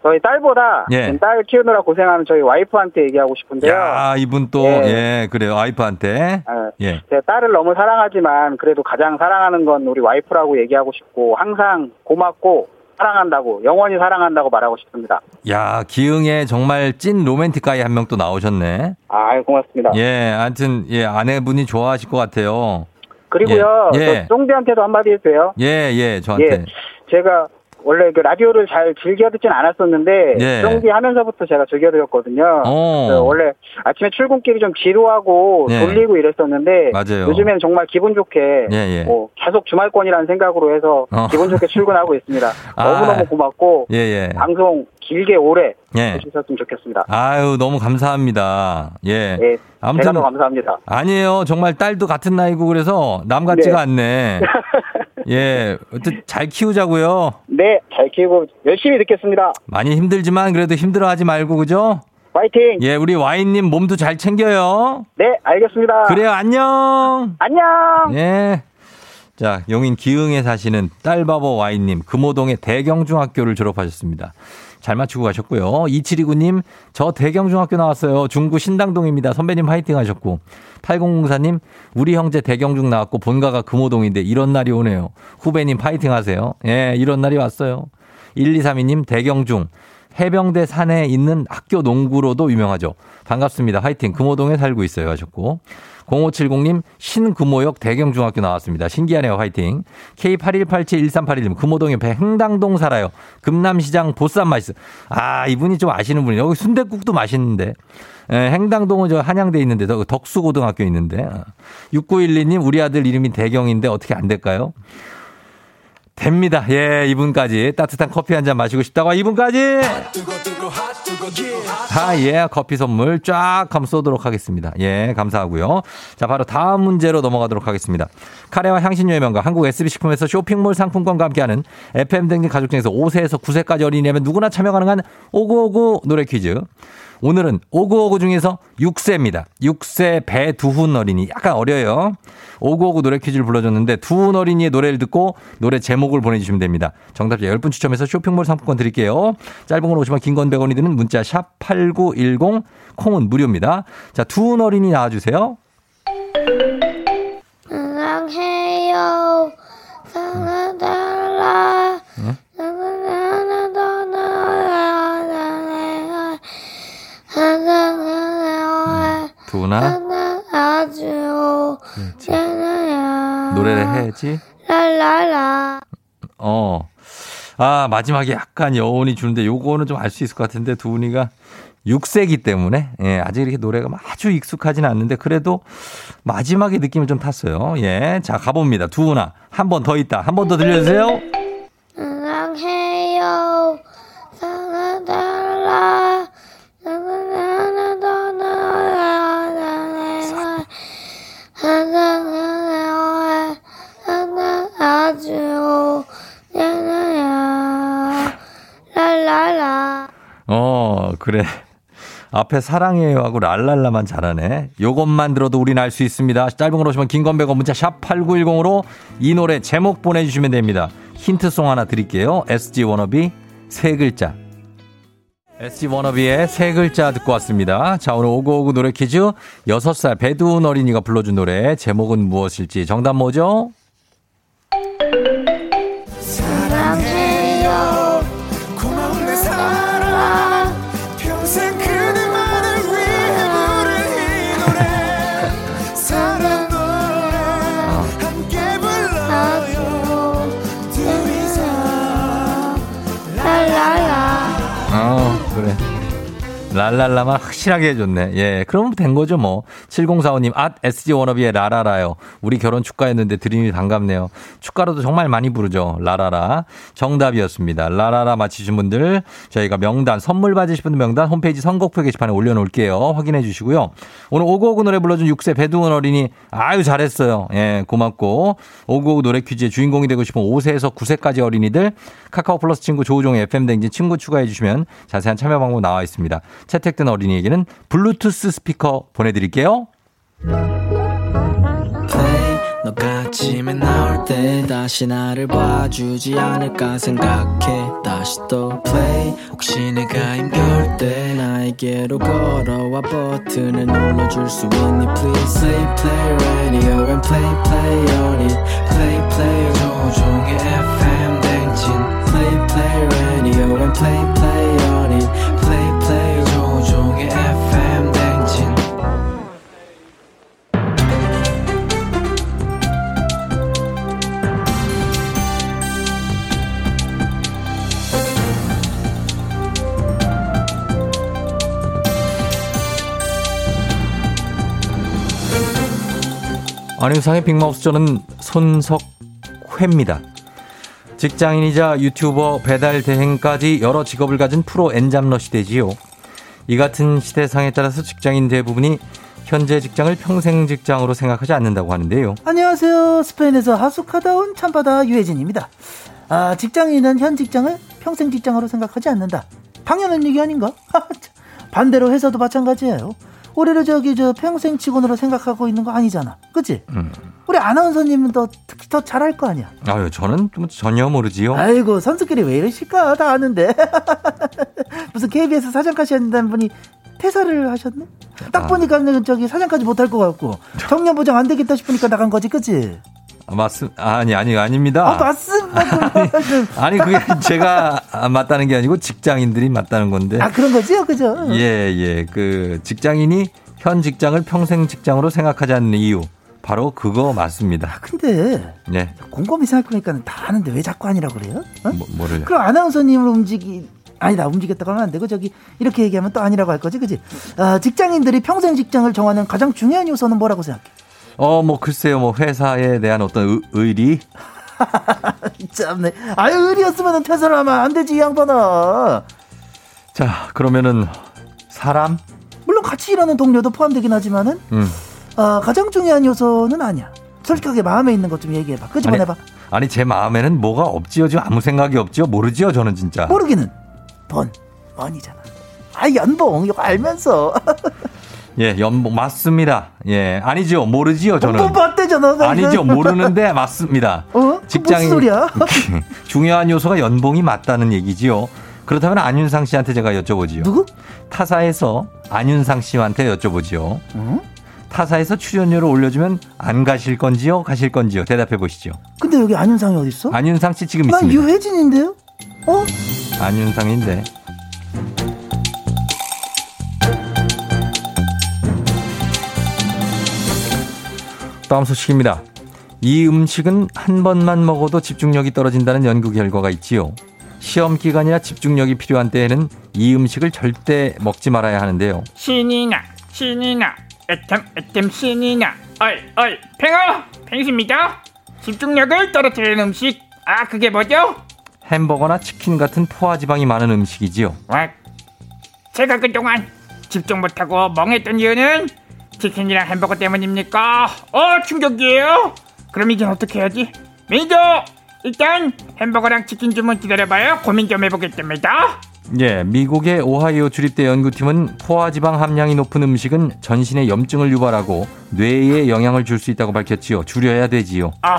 저희 딸보다 예. 딸 키우느라 고생하는 저희 와이프한테 얘기하고 싶은데요. 야, 이분 또, 예. 예, 그래요. 와이프한테. 아, 예. 제 딸을 너무 사랑하지만 그래도 가장 사랑하는 건 우리 와이프라고 얘기하고 싶고 항상 고맙고 사랑한다고 영원히 사랑한다고 말하고 싶습니다. 야, 기흥에 정말 찐 로맨틱 가이 한 명 또 나오셨네. 아, 고맙습니다. 예, 하여튼, 예, 아내분이 좋아하실 것 같아요. 그리고요, 예, 예. 저 쫑디한테도 한마디 해도 돼요? 예, 예, 저한테. 예, 제가 원래 그 라디오를 잘 즐겨 듣진 않았었는데 예. 쫑디 하면서부터 제가 즐겨 들었거든요. 어. 원래 아침에 출근길이 좀 지루하고 예. 졸리고 이랬었는데 맞아요. 요즘엔 정말 기분 좋게 예, 예. 뭐 계속 주말권이라는 생각으로 해서 어. 기분 좋게 출근하고 있습니다. 아. 너무너무 고맙고 예, 예. 방송 길게 오래 예. 해주셨으면 좋겠습니다. 아유, 너무 감사합니다. 예. 예, 아무튼 감사합니다. 아니에요. 정말 딸도 같은 나이고 그래서 남 같지가 네. 않네. 예. 잘 키우자고요. 네, 잘 키우고 열심히 듣겠습니다. 많이 힘들지만 그래도 힘들어하지 말고 그죠? 파이팅! 예, 우리 와인님 몸도 잘 챙겨요. 네, 알겠습니다. 그래요, 안녕. 안녕! 예. 자, 용인 기흥에 사시는 딸바보 와인님, 금호동의 대경중학교를 졸업하셨습니다. 잘 맞추고 가셨고요. 2729님, 저 대경중학교 나왔어요. 중구 신당동입니다. 선배님 화이팅 하셨고. 8004님, 우리 형제 대경중 나왔고 본가가 금호동인데 이런 날이 오네요. 후배님 파이팅 하세요. 예, 이런 날이 왔어요. 1232님, 대경중. 해병대 산에 있는 학교 농구로도 유명하죠. 반갑습니다. 화이팅. 금호동에 살고 있어요. 하셨고. 0570님, 신금호역 대경중학교 나왔습니다. 신기하네요. 화이팅. K81871381님, 금호동에 횡당동 살아요. 금남시장 보쌈 맛있어. 아, 이분이 좀 아시는 분이에요. 여기 순대국도 맛있는데. 예, 행당동은 저 한양대 있는데, 저 덕수고등학교 있는데. 6912님, 우리 아들 이름이 대경인데 어떻게 안 될까요? 됩니다. 예, 이분까지 따뜻한 커피 한 잔 마시고 싶다고 아, 이분까지. 아, 예, 커피 선물 쫙 한번 쏘도록 하겠습니다. 예, 감사하고요. 자, 바로 다음 문제로 넘어가도록 하겠습니다. 카레와 향신료의 명가 한국 SB식품에서 쇼핑몰 상품권과 함께하는 FM 등진 가족 중에서 5세에서 9세까지 어린이라면 누구나 참여 가능한 오구오구 노래 퀴즈. 오늘은 오구오구 중에서 6세입니다. 6세 배두훈 어린이. 약간 어려요. 오구오구 노래 퀴즈를 불러줬는데 두훈 어린이의 노래를 듣고 노래 제목을 보내주시면 됩니다. 정답자 10분 추첨해서 쇼핑몰 상품권 드릴게요. 짧은 건 50원, 긴건 100원이 드는 문자 샵 8910 콩은 무료입니다. 자, 두훈 어린이 나와주세요. 사랑해요. 사랑해요. 두훈아, 사랑하죠. 노래를 해야지. 랄랄라. 어. 아, 마지막에 약간 여운이 주는데 요거는 좀 알 수 있을 것 같은데 두훈이가 6세기 때문에 예, 아직 이렇게 노래가 막 아주 익숙하지는 않는데 그래도 마지막에 느낌을 좀 탔어요. 예. 자, 가봅니다. 두훈아. 한 번 더 있다. 한 번 더 들려주세요. 그래. 앞에 사랑해요 하고 랄랄라만 잘하네. 요것만 들어도 우린 알 수 있습니다. 짧은 걸 오시면 긴건배고 문자 샵 8910으로 이 노래 제목 보내주시면 됩니다. 힌트송 하나 드릴게요. SG 워너비 세 글자. SG 워너비의 세 글자 듣고 왔습니다. 자, 오늘 오구오구 노래 퀴즈 6살 배두훈 어린이가 불러준 노래 제목은 무엇일지 정답 뭐죠? 랄랄라만 확실하게 해줬네. 예, 그러면 된 거죠, 뭐. 7045님, 앗, SG 워너비의 라라라요. 우리 결혼 축가했는데 드림이 반갑네요. 축가로도 정말 많이 부르죠. 라라라. 정답이었습니다. 라라라 맞히신 분들, 저희가 명단, 선물 받으실 분들 명단 홈페이지 선곡표 게시판에 올려놓을게요. 확인해 주시고요. 오늘 오구오구 노래 불러준 6세 배두원 어린이, 아유, 잘했어요. 예, 고맙고. 오구오구 노래 퀴즈의 주인공이 되고 싶은 5세에서 9세까지 어린이들, 카카오 플러스 친구 조우종의 FM댕진 친구 추가해 주시면 자세한 참여 방법 나와 있습니다. 채택된 어린이에게는 블루투스 스피커 보내드릴게요. 너가 아침에 나올 때 다시 나를 봐주지 않을까 생각해 다시 또 play 혹시 내가 힘겨울 때 나에게로 걸어와 버튼을 눌러줄 수 있니 please play play radio and play play on it play play 조종의 FM 댕진 play play radio and play play 안윤상의 빅마우스 저는 손석회입니다. 직장인이자 유튜버 배달 대행까지 여러 직업을 가진 프로 엔잡러 시대지요. 이 같은 시대상에 따라서 직장인 대부분이 현재 직장을 평생 직장으로 생각하지 않는다고 하는데요. 안녕하세요. 스페인에서 하숙하다 온 참바다 유혜진입니다. 아, 직장인은 현 직장을 평생 직장으로 생각하지 않는다. 당연한 얘기 아닌가? 반대로 회사도 마찬가지예요. 우리를 저기 저 평생 직원으로 생각하고 있는 거 아니잖아. 그치? 음. 우리 아나운서님은 더 특히 더 잘할 거 아니야. 아유, 저는 좀 전혀 모르지요. 아이고 선수끼리 왜 이러실까? 다 아는데. 무슨 KBS 사장까지 한다는 분이 퇴사를 하셨네? 딱 아. 보니까 저기 사장까지 못할 것 같고 정년 보장 안 되겠다 싶으니까 나간 거지, 그치? 아, 맞습, 아니, 아니, 아닙니다. 아, 맞습니다. 아니, 그게 제가 맞다는 게 아니고 직장인들이 맞다는 건데. 아, 그런 거죠? 그죠? 예, 예. 그 직장인이 현 직장을 평생 직장으로 생각하지 않는 이유. 바로 그거 맞습니다. 근데 네. 곰곰이 생각해보니까 다 아는데 왜 자꾸 아니라고 그래요? 어? 뭐, 뭐를. 그럼 아나운서님을 움직이 아니다 움직였다고 하면 안 되고 저기 이렇게 얘기하면 또 아니라고 할 거지 그지? 아, 직장인들이 평생 직장을 정하는 가장 중요한 요소는 뭐라고 생각해? 어, 뭐 글쎄요. 뭐 회사에 대한 어떤 의, 의리? 참네. 아유 의리였으면 퇴사를 하면 안 되지 이 양반아. 자, 그러면은 사람? 물론 같이 일하는 동료도 포함되긴 하지만은 음. 어, 가장 중요한 요소는 아니야. 솔직하게 마음에 있는 것 좀 얘기해봐. 끄집어내봐. 아니 제 마음에는 뭐가 없지요. 지금 아무 생각이 없지요. 모르지요. 저는 진짜. 모르기는 번 번이잖아. 아 연봉 이거 알면서 예, 연봉 맞습니다. 예, 아니죠. 모르지요. 저는. 뭐 맞대잖아. 아니죠. 모르는데 맞습니다. 어? 직장인 무슨 소리야? 중요한 요소가 연봉이 맞다는 얘기지요. 그렇다면 안윤상 씨한테 제가 여쭤보지요. 누구? 타사에서 안윤상 씨한테 여쭤보지요. 어? 타사에서 출연료를 올려주면 안 가실 건지요? 가실 건지요? 대답해 보시죠. 근데 여기 안윤상이 어디 있어? 안윤상 씨 지금 난 있습니다. 유혜진인데요. 어? 안윤상인데. 다음 소식입니다. 이 음식은 한 번만 먹어도 집중력이 떨어진다는 연구 결과가 있지요. 시험 기간이나 집중력이 필요한 때에는 이 음식을 절대 먹지 말아야 하는데요. 신이 나 신이 나 애템 애템 신이 나 어이 어이 팽어 팽수입니다 집중력을 떨어뜨리는 음식 아 그게 뭐죠? 햄버거나 치킨 같은 포화 지방이 많은 음식이지요. 와, 제가 그동안 집중 못하고 멍했던 이유는 치킨이랑 햄버거 때문입니까? 어 충격이에요 그럼 이제 어떻게 해야지? 매니저 일단 햄버거랑 치킨 주문 기다려봐요 고민 좀 해보겠습니다 예, 미국의 오하이오 주립대 연구팀은 포화지방 함량이 높은 음식은 전신에 염증을 유발하고 뇌에 영향을 줄 수 있다고 밝혔지요. 줄여야 되지요. 아,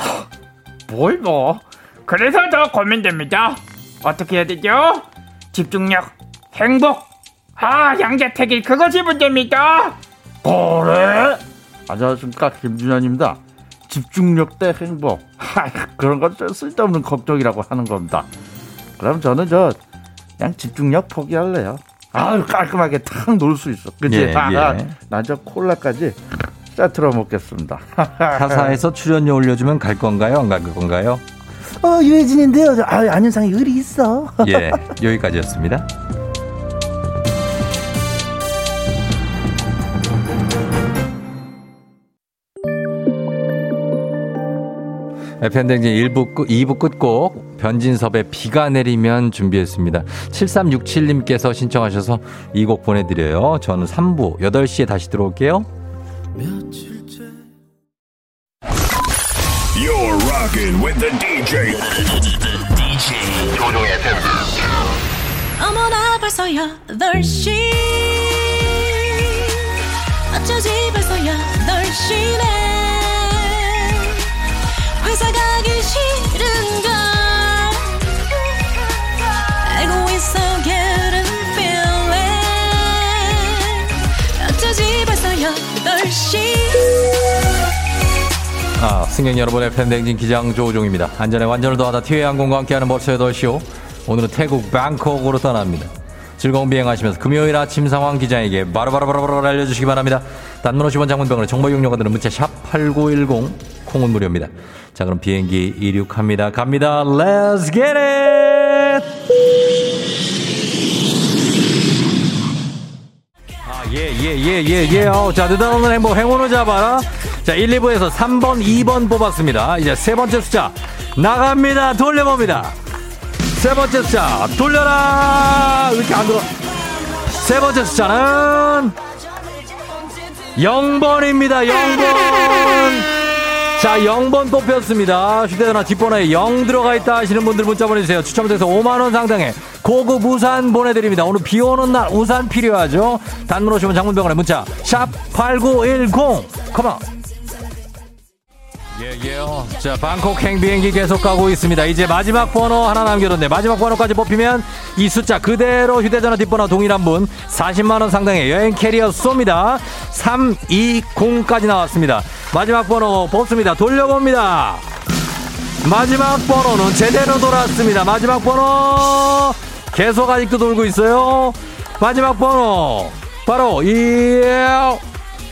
뭘 뭐. 그래서 더 고민됩니다. 어떻게 해야 되죠? 집중력, 행복. 아, 양자택일 그것이 문제입니다. 그래? 안녕하십니까 김준현입니다. 집중력 대 행복 하, 그런 건 쓸데없는 걱정이라고 하는 겁니다. 그럼 저는 저 그냥 집중력 포기할래요. 아유 깔끔하게 탁 놀 수 있어. 그치? 예, 아, 예. 난저 콜라까지 세트로 먹겠습니다. 타사에서 출연료 올려주면 갈 건가요? 안 갈 건가요? 어 유혜진인데요. 저, 아 안윤상이 의리 있어. 예, 여기까지였습니다. FM댕진 1부, 끝, 2부 끝곡 변진섭의 비가 내리면 준비했습니다. 7367님께서 신청하셔서 이 곡 보내드려요. 저는 3부 8시에 다시 들어올게요. You're rocking with the DJ. DJ 조종의 FM. 어머나 벌써 8시 어쩌지 벌써 8시네 회사 가기 싫은 걸 알고 있어 getting feeling 어쩌지 벌써 8시 아, 승객 여러분의 팬댕진 기장 조우종입니다. 안전에 완전을 더하다 티웨이 항공과 함께하는 벌써 8시오. 오늘은 태국 방콕으로 떠납니다. 즐거운 비행하시면서 금요일 아침 상황 기장에게 바로 바로 바로 바로 알려주시기 바랍니다. 단문 50원 장문병원의 정보 이용료가 드는 문자 샵 8910 콩은 무료입니다. 자 그럼 비행기 이륙합니다. 갑니다. Let's get it! 아, 예, 예, 예, 예, 예. 어, 자, 느닷없는 행복, 행운을 잡아라. 자, 1, 2부에서 3번, 2번 뽑았습니다. 이제 세 번째 숫자 나갑니다. 돌려봅니다. 세 번째 숫자 돌려라. 왜 이렇게 안 들어? 세 번째 숫자는 0번입니다. 0번. 자, 0번 뽑혔습니다. 휴대전화 뒷번호에 0 들어가 있다 하시는 분들 문자 보내주세요. 추첨돼서 5만원 상당의 고급 우산 보내드립니다. 오늘 비 오는 날 우산 필요하죠? 단문 오시면 장문병원에 문자, 샵8910. 컴온. 예, 예요. 자, 방콕 행비행기 계속 가고 있습니다. 이제 마지막 번호 하나 남겨뒀네. 마지막 번호까지 뽑히면 이 숫자 그대로 휴대전화 뒷번호 동일한 분 40만 원 상당의 여행 캐리어 쏩니다. 320까지 나왔습니다. 마지막 번호 뽑습니다. 돌려봅니다. 마지막 번호는 제대로 돌았습니다. 마지막 번호 계속 아직도 돌고 있어요. 마지막 번호 바로 이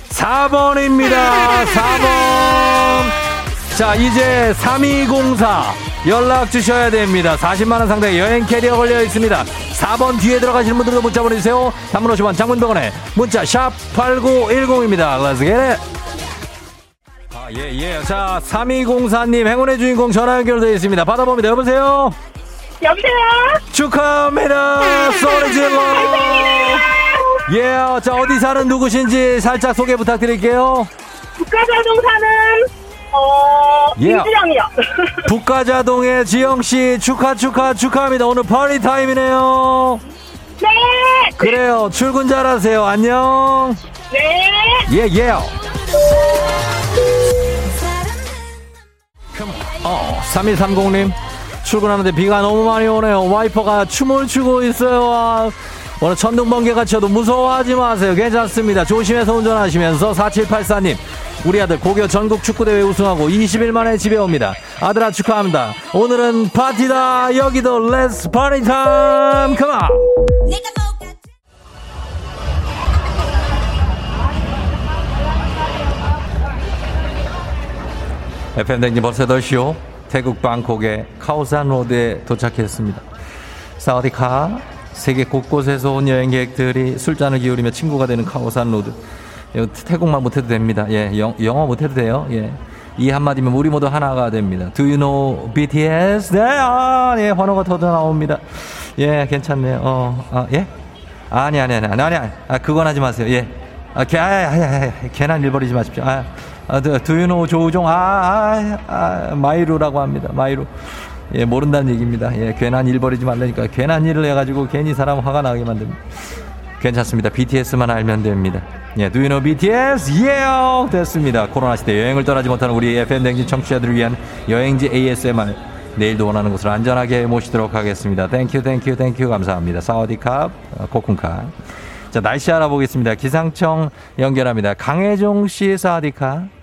4번입니다. 4번. 자, 이제 3204 연락 주셔야 됩니다. 40만원 상당의 여행 캐리어 걸려 있습니다. 4번 뒤에 들어가시는 분들도 문자 보내주세요. 단문 50원 장문 병원에 문자 샵 8910입니다. Let's get it. 아, 예, 예. 자, 3204님 행운의 주인공 전화 연결되어 있습니다. 받아봅니다. 여보세요? 여보세요? 축하합니다. 소리 질러. 예, 자, 어디 사는 누구신지 살짝 소개 부탁드릴게요. 국가자동 사는 어 예. 김주영이요. 북가자동의 지영씨 축하, 축하, 축하합니다. 오늘 파티 타임이네요. 네. 그래요. 출근 잘하세요. 안녕. 네. 예, 예. 어, 3130님. 출근하는데 비가 너무 많이 오네요. 와이퍼가 춤을 추고 있어요. 아, 오늘 천둥 번개가 쳐도 무서워하지 마세요. 괜찮습니다. 조심해서 운전하시면서 4784님. 우리 아들 고교 전국 축구대회 우승하고 20일 만에 집에 옵니다. 아들아 축하합니다. 오늘은 파티다. 여기도 Let's party time. Come on. FM 대행진 벌써 8시요. 태국 방콕의 카오산 로드에 도착했습니다. สวัสดีครับ 세계 곳곳에서 온 여행객들이 술잔을 기울이며 친구가 되는 카오산 로드. 이거 태국말 못해도 됩니다. 예, 영, 영어 못해도 돼요. 예. 이 한마디면 우리 모두 하나가 됩니다. Do you know BTS? 네, 아, 예, 환호가 터져 나옵니다. 예, 괜찮네요. 어, 아, 예? 아니, 아니, 아니, 아니, 아니, 아, 그건 하지 마세요. 예. 아, 개, 아, 아, 아, 아, 괜한 일 벌이지 마십시오. 아, 아, do you know 조우종? 아, 아, 아, ไม่รู้라고 합니다. ไม่รู้. 예, 모른다는 얘기입니다. 예, 괜한 일 벌이지 말라니까. 괜한 일을 해가지고 괜히 사람 화가 나게 만듭니다. 괜찮습니다. BTS만 알면 됩니다. 예, do you know BTS? 예, 됐습니다. 코로나 시대 여행을 떠나지 못하는 우리 FM 대행진 청취자들을 위한 여행지 ASMR. 내일도 원하는 곳으로 안전하게 모시도록 하겠습니다. Thank you, thank you, thank you. 감사합니다. สวัสดีครับ, 어, 코쿤카. 자, 날씨 알아보겠습니다. 기상청 연결합니다. 강혜종 씨, 사와디캅.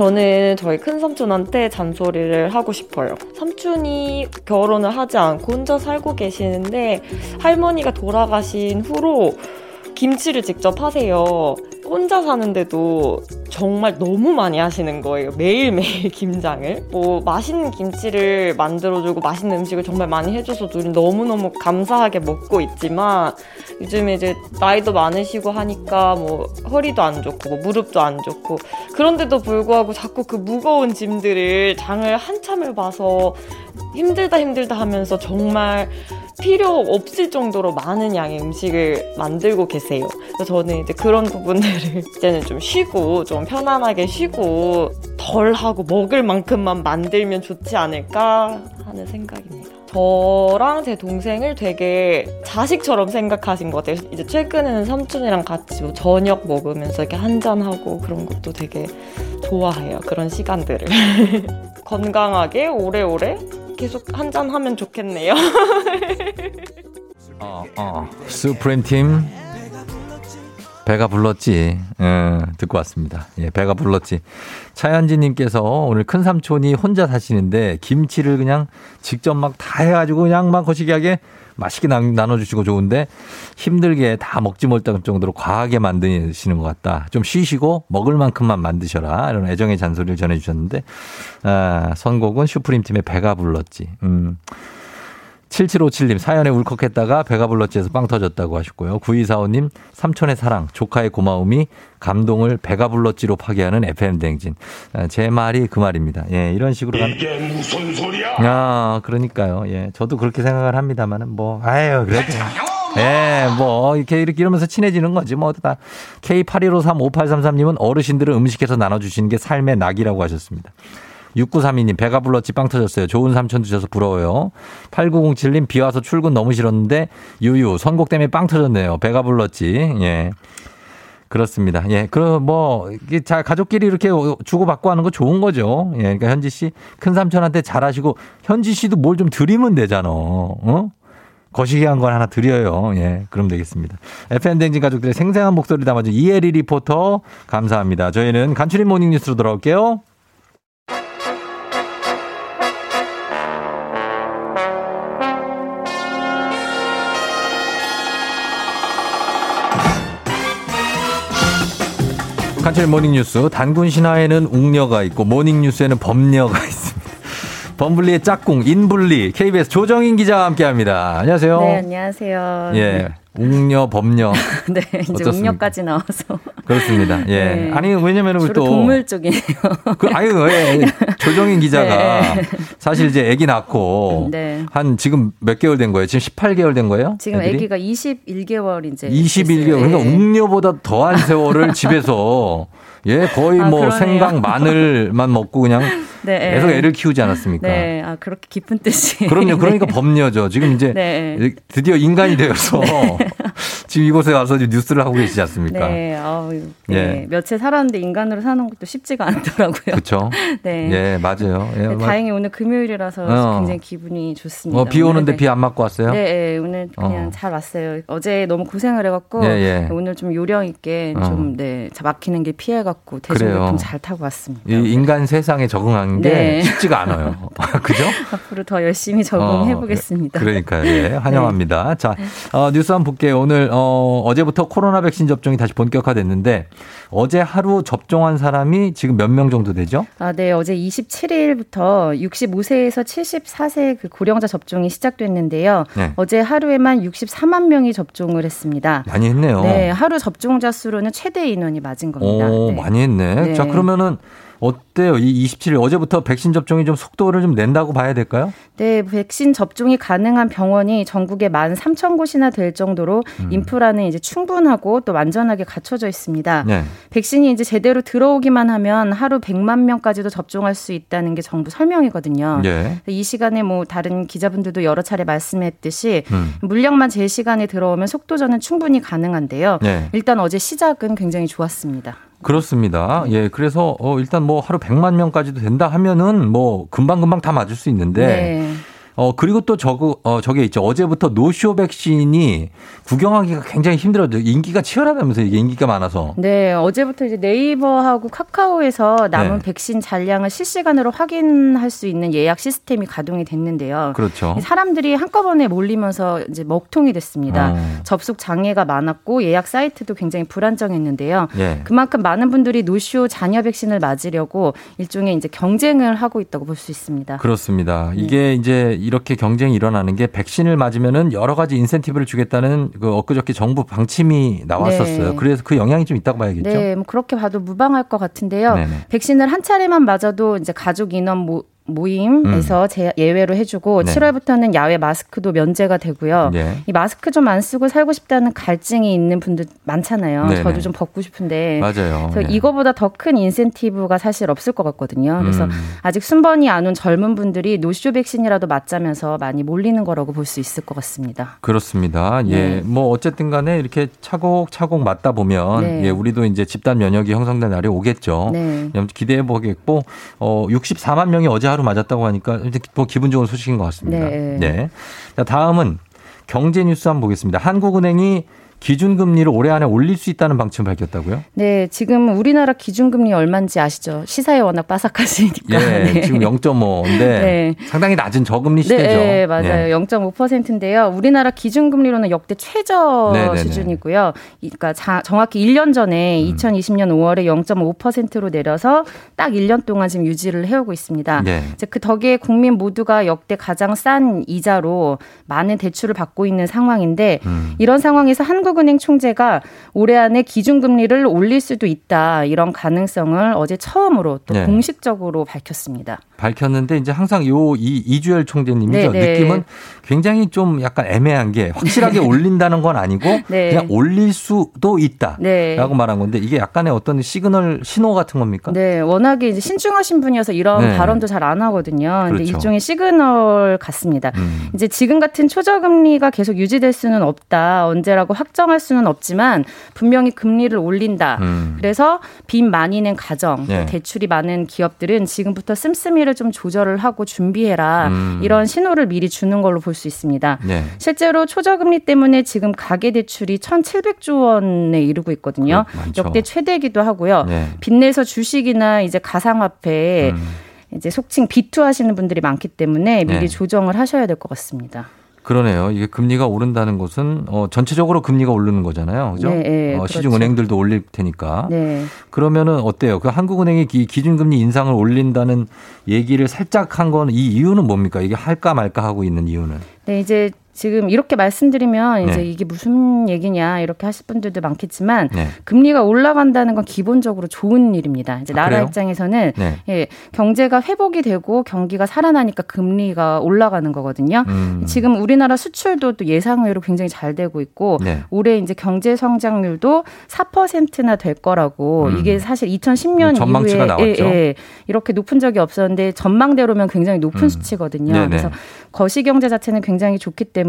저는 저희 큰 삼촌한테 잔소리를 하고 싶어요. 삼촌이 결혼을 하지 않고 혼자 살고 계시는데 할머니가 돌아가신 후로 김치를 직접 하세요. 혼자 사는데도 정말 너무 많이 하시는 거예요. 매일매일 김장을. 뭐, 맛있는 김치를 만들어주고 맛있는 음식을 정말 많이 해줘서 둘이 너무너무 감사하게 먹고 있지만 요즘에 이제 나이도 많으시고 하니까 뭐 허리도 안 좋고 뭐 무릎도 안 좋고 그런데도 불구하고 자꾸 그 무거운 짐들을 장을 한참을 봐서 힘들다 힘들다 하면서 정말 필요 없을 정도로 많은 양의 음식을 만들고 계세요. 그래서 저는 이제 그런 부분들을 이제는 좀 쉬고 좀 편안하게 쉬고 덜 하고 먹을 만큼만 만들면 좋지 않을까 하는 생각입니다. 저랑 제 동생을 되게 자식처럼 생각하신 것 같아요. 이제 최근에는 삼촌이랑 같이 뭐 저녁 먹으면서 이렇게 한잔하고 그런 것도 되게 좋아해요. 그런 시간들을. 건강하게 오래오래 계속 한잔 하면 좋겠네요. 어, 어. 수프림 팀. 배가 불렀지. 예, 듣고 왔습니다. 예, 배가 불렀지. 차현지님께서 오늘 큰 삼촌이 혼자 사시는데 김치를 그냥 직접 막 다 해가지고 그냥 막 거시기하게 맛있게 나, 나눠주시고 좋은데 힘들게 다 먹지 못할 정도로 과하게 만드시는 것 같다. 좀 쉬시고 먹을 만큼만 만드셔라. 이런 애정의 잔소리를 전해주셨는데, 아, 선곡은 슈프림 팀의 배가 불렀지. 음. 7757님 사연에 울컥했다가 배가 불렀지에서 빵 터졌다고 하셨고요. 9245님 삼촌의 사랑 조카의 고마움이 감동을 배가 불렀지로 파괴하는 FM 댕진. 아, 제 말이 그 말입니다. 예, 이런 식으로 가는. 이게 무슨 소리야? 아, 그러니까요. 예, 저도 그렇게 생각을 합니다만은 뭐, 아유, 그래도. 예, 뭐, 이렇게, 이렇게 이러면서 친해지는 거지. 뭐, 다. K81535833님은 어르신들은 음식해서 나눠주시는 게 삶의 낙이라고 하셨습니다. 6932님, 배가 불렀지 빵 터졌어요. 좋은 삼촌 주셔서 부러워요. 8907님, 비 와서 출근 너무 싫었는데, 유유, 선곡 때문에 빵 터졌네요. 배가 불렀지. 예. 그렇습니다. 예. 그럼 뭐, 이게 자, 가족끼리 이렇게 주고받고 하는 거 좋은 거죠. 예. 그러니까 현지 씨, 큰 삼촌한테 잘하시고, 현지 씨도 뭘 좀 드리면 되잖아. 어? 거시기 한 걸 하나 드려요. 예. 그럼 되겠습니다. FN댕진 가족들의 생생한 목소리 담아준 이혜리 리포터, 감사합니다. 저희는 간추린 모닝 뉴스로 돌아올게요. 간추린 모닝뉴스 단군 신화에는 웅녀가 있고 모닝뉴스에는 범녀가 있습니다. 범블리의 짝꿍 인블리 KBS 조정인 기자와 함께합니다. 안녕하세요. 네, 안녕하세요. 예, 웅녀 범녀. 네, 이제 어떻습니까? 웅녀까지 나와서. 그렇습니다. 예. 네. 아니 왜냐면 우리 또 동물 쪽이네요. 그, 아유, 예. 조정인 기자가 네. 사실 이제 아기 낳고 네. 한 지금 몇 개월 된 거예요? 지금 18개월 된 거예요? 지금 애들이? 아기가 21개월 이제. 21개월. 그러니까 웅녀보다 더한 세월을 집에서 예, 거의 아, 뭐 그러네요. 생강 마늘만 먹고 그냥 네. 계속 애를 키우지 않았습니까? 네, 아 그렇게 깊은 뜻이. 그럼요. 그러니까 네. 범녀죠. 지금 이제 네. 드디어 인간이 되어서 지금 이곳에 와서 뉴스를 하고 계시지 않습니까? 네, 아우, 네. 예. 며칠 살았는데 인간으로 사는 것도 쉽지가 않더라고요. 그렇죠. 네. 예, 맞아요. 예, 네, 뭐- 다행히 오늘 금요일이라서 어. 굉장히 기분이 좋습니다. 어, 비 오는데 오늘 비안 맞고 왔어요? 네, 네, 오늘 그냥 어. 잘 왔어요. 어제 너무 고생을 해갖고 예, 예. 오늘 좀 요령 있게 어. 좀 네, 막히는 게 피해갖고. 대중교통 잘 타고 왔습니다. 이 인간 세상에 적응하는 게 네. 쉽지가 않아요. 그죠? 앞으로 더 열심히 적응해 보겠습니다. 그러니까요. 예, 환영합니다. 자, 어, 뉴스 한번 볼게요. 오늘, 어, 어제부터 코로나 백신 접종이 다시 본격화됐는데, 어제 하루 접종한 사람이 지금 몇 명 정도 되죠? 아, 네. 어제 27일부터 65세에서 74세 그 고령자 접종이 시작됐는데요. 네. 어제 하루에만 64만 명이 접종을 했습니다. 많이 했네요. 네, 하루 접종자 수로는 최대 인원이 맞은 겁니다. 오, 네. 많이 했네. 네. 자, 그러면은 어때요? 이 27일 어제부터 백신 접종이 좀 속도를 좀 낸다고 봐야 될까요? 네, 백신 접종이 가능한 병원이 전국에 13,000곳이나 될 정도로 음. 인프라는 이제 충분하고 또 완전하게 갖춰져 있습니다. 네. 백신이 이제 제대로 들어오기만 하면 하루 100만 명까지도 접종할 수 있다는 게 정부 설명이거든요. 예. 이 시간에 뭐 다른 기자분들도 여러 차례 말씀했듯이 음. 물량만 제 시간에 들어오면 속도전은 충분히 가능한데요. 네. 일단 어제 시작은 굉장히 좋았습니다. 그렇습니다. 예, 그래서 어 일단 뭐 하루 100만 명까지도 된다 하면은 뭐 금방 금방 다 맞을 수 있는데 네. 어 그리고 또 저거 어 저게 있죠. 어제부터 노쇼 백신이 구경하기가 굉장히 힘들어져. 인기가 치열하다면서 이게 인기가 많아서. 네, 어제부터 이제 네이버하고 카카오에서 남은 네. 백신 잔량을 실시간으로 확인할 수 있는 예약 시스템이 가동이 됐는데요. 그렇죠. 이 사람들이 한꺼번에 몰리면서 이제 먹통이 됐습니다. 어. 접속 장애가 많았고 예약 사이트도 굉장히 불안정했는데요. 예. 그만큼 많은 분들이 노쇼 잔여 백신을 맞으려고 일종의 이제 경쟁을 하고 있다고 볼 수 있습니다. 그렇습니다. 네. 이게 이제 이렇게 경쟁이 일어나는 게 백신을 맞으면은 여러 가지 인센티브를 주겠다는 그 엊그저께 정부 방침이 나왔었어요. 네. 그래서 그 영향이 좀 있다고 봐야겠죠. 네, 뭐 그렇게 봐도 무방할 것 같은데요. 네네. 백신을 한 차례만 맞아도 이제 가족 인원 모, 모임에서 제, 예외로 해주고 음. 네. 7월부터는 야외 마스크도 면제가 되고요. 예. 이 마스크 좀 안 쓰고 살고 싶다는 갈증이 있는 분들 많잖아요. 네네. 저도 좀 벗고 싶은데. 맞아요. 그래서 예. 이거보다 더 큰 인센티브가 사실 없을 것 같거든요. 그래서 음. 아직 순번이 안 온 젊은 분들이 노쇼 백신이라도 맞자면서 많이 몰리는 거라고 볼 수 있을 것 같습니다. 그렇습니다. 예. 네. 뭐 어쨌든 간에 이렇게 차곡차곡 맞다 보면 네. 예, 우리도 이제 집단 면역이 형성된 날이 오겠죠. 네. 기대해 보겠고 어 64만 명이 어제 하루 맞았다고 하니까 뭐 기분 좋은 소식인 것 같습니다. 네. 자, 다음은 경제 뉴스 한번 보겠습니다. 한국은행이 기준금리를 올해 안에 올릴 수 있다는 방침을 밝혔다고요? 네, 지금 우리나라 기준금리 얼마인지 아시죠? 시사에 워낙 빠삭하시니까. 예, 네. 지금 0.5인데 네. 상당히 낮은 저금리 시대죠. 네, 맞아요. 예. 0.5%인데요. 우리나라 기준금리로는 역대 최저 네네네. 수준이고요. 이- 그러니까 자- 정확히 1년 전에 음. 2020년 5월에 0.5%로 내려서 딱 1년 동안 지금 유지를 해오고 있습니다. 네. 이제 그 덕에 국민 모두가 역대 가장 싼 이자로 많은 대출을 받고 있는 상황인데 음. 이런 상황에서 한국 은행 총재가 올해 안에 기준금리를 올릴 수도 있다 이런 가능성을 어제 처음으로 또 네. 공식적으로 밝혔습니다. 밝혔는데 이제 항상 요 이 이주열 총재님이죠. 네, 네. 느낌은 굉장히 좀 약간 애매한 게 확실하게 올린다는 건 아니고 네. 그냥 올릴 수도 있다라고 네. 말한 건데 이게 약간의 어떤 시그널 신호 같은 겁니까? 네, 워낙에 이제 신중하신 분이어서 이런 네. 발언도 잘 안 하거든요. 근데 그렇죠. 일종의 시그널 같습니다. 음. 이제 지금 같은 초저금리가 계속 유지될 수는 없다. 언제라고 확정 할 수는 없지만 분명히 금리를 올린다. 음. 그래서 빚 많이 낸 가정, 네. 대출이 많은 기업들은 지금부터 씀씀이를 좀 조절을 하고 준비해라. 음. 이런 신호를 미리 주는 걸로 볼 수 있습니다. 네. 실제로 초저금리 때문에 지금 가계 대출이 1,700조 원에 이르고 있거든요. 그, 많죠. 역대 최대이기도 하고요. 네. 빚내서 주식이나 이제 가상화폐에 음. 이제 속칭 비투 하시는 분들이 많기 때문에 미리 네. 조정을 하셔야 될 것 같습니다. 그러네요. 이게 금리가 오른다는 것은 어, 전체적으로 금리가 오르는 거잖아요. 그죠? 네, 네, 어, 그렇죠. 시중은행들도 올릴 테니까. 네. 그러면은 어때요? 그 한국은행이 기, 기준금리 인상을 올린다는 얘기를 살짝 한 건 이 이유는 뭡니까? 이게 할까 말까 하고 있는 이유는. 네, 이제 지금 이렇게 말씀드리면 이제 네. 이게 무슨 얘기냐 이렇게 하실 분들도 많겠지만 네. 금리가 올라간다는 건 기본적으로 좋은 일입니다. 이제 아, 나라 그래요? 입장에서는 네. 예, 경제가 회복이 되고 경기가 살아나니까 금리가 올라가는 거거든요. 음. 지금 우리나라 수출도 또 예상외로 굉장히 잘 되고 있고 네. 올해 이제 경제 성장률도 4%나 될 거라고 음. 이게 사실 2010년 전망치가 이후에 나왔죠. 예, 예, 이렇게 높은 적이 없었는데 전망대로면 굉장히 높은 음. 수치거든요. 네네. 그래서 거시 경제 자체는 굉장히 좋기 때문에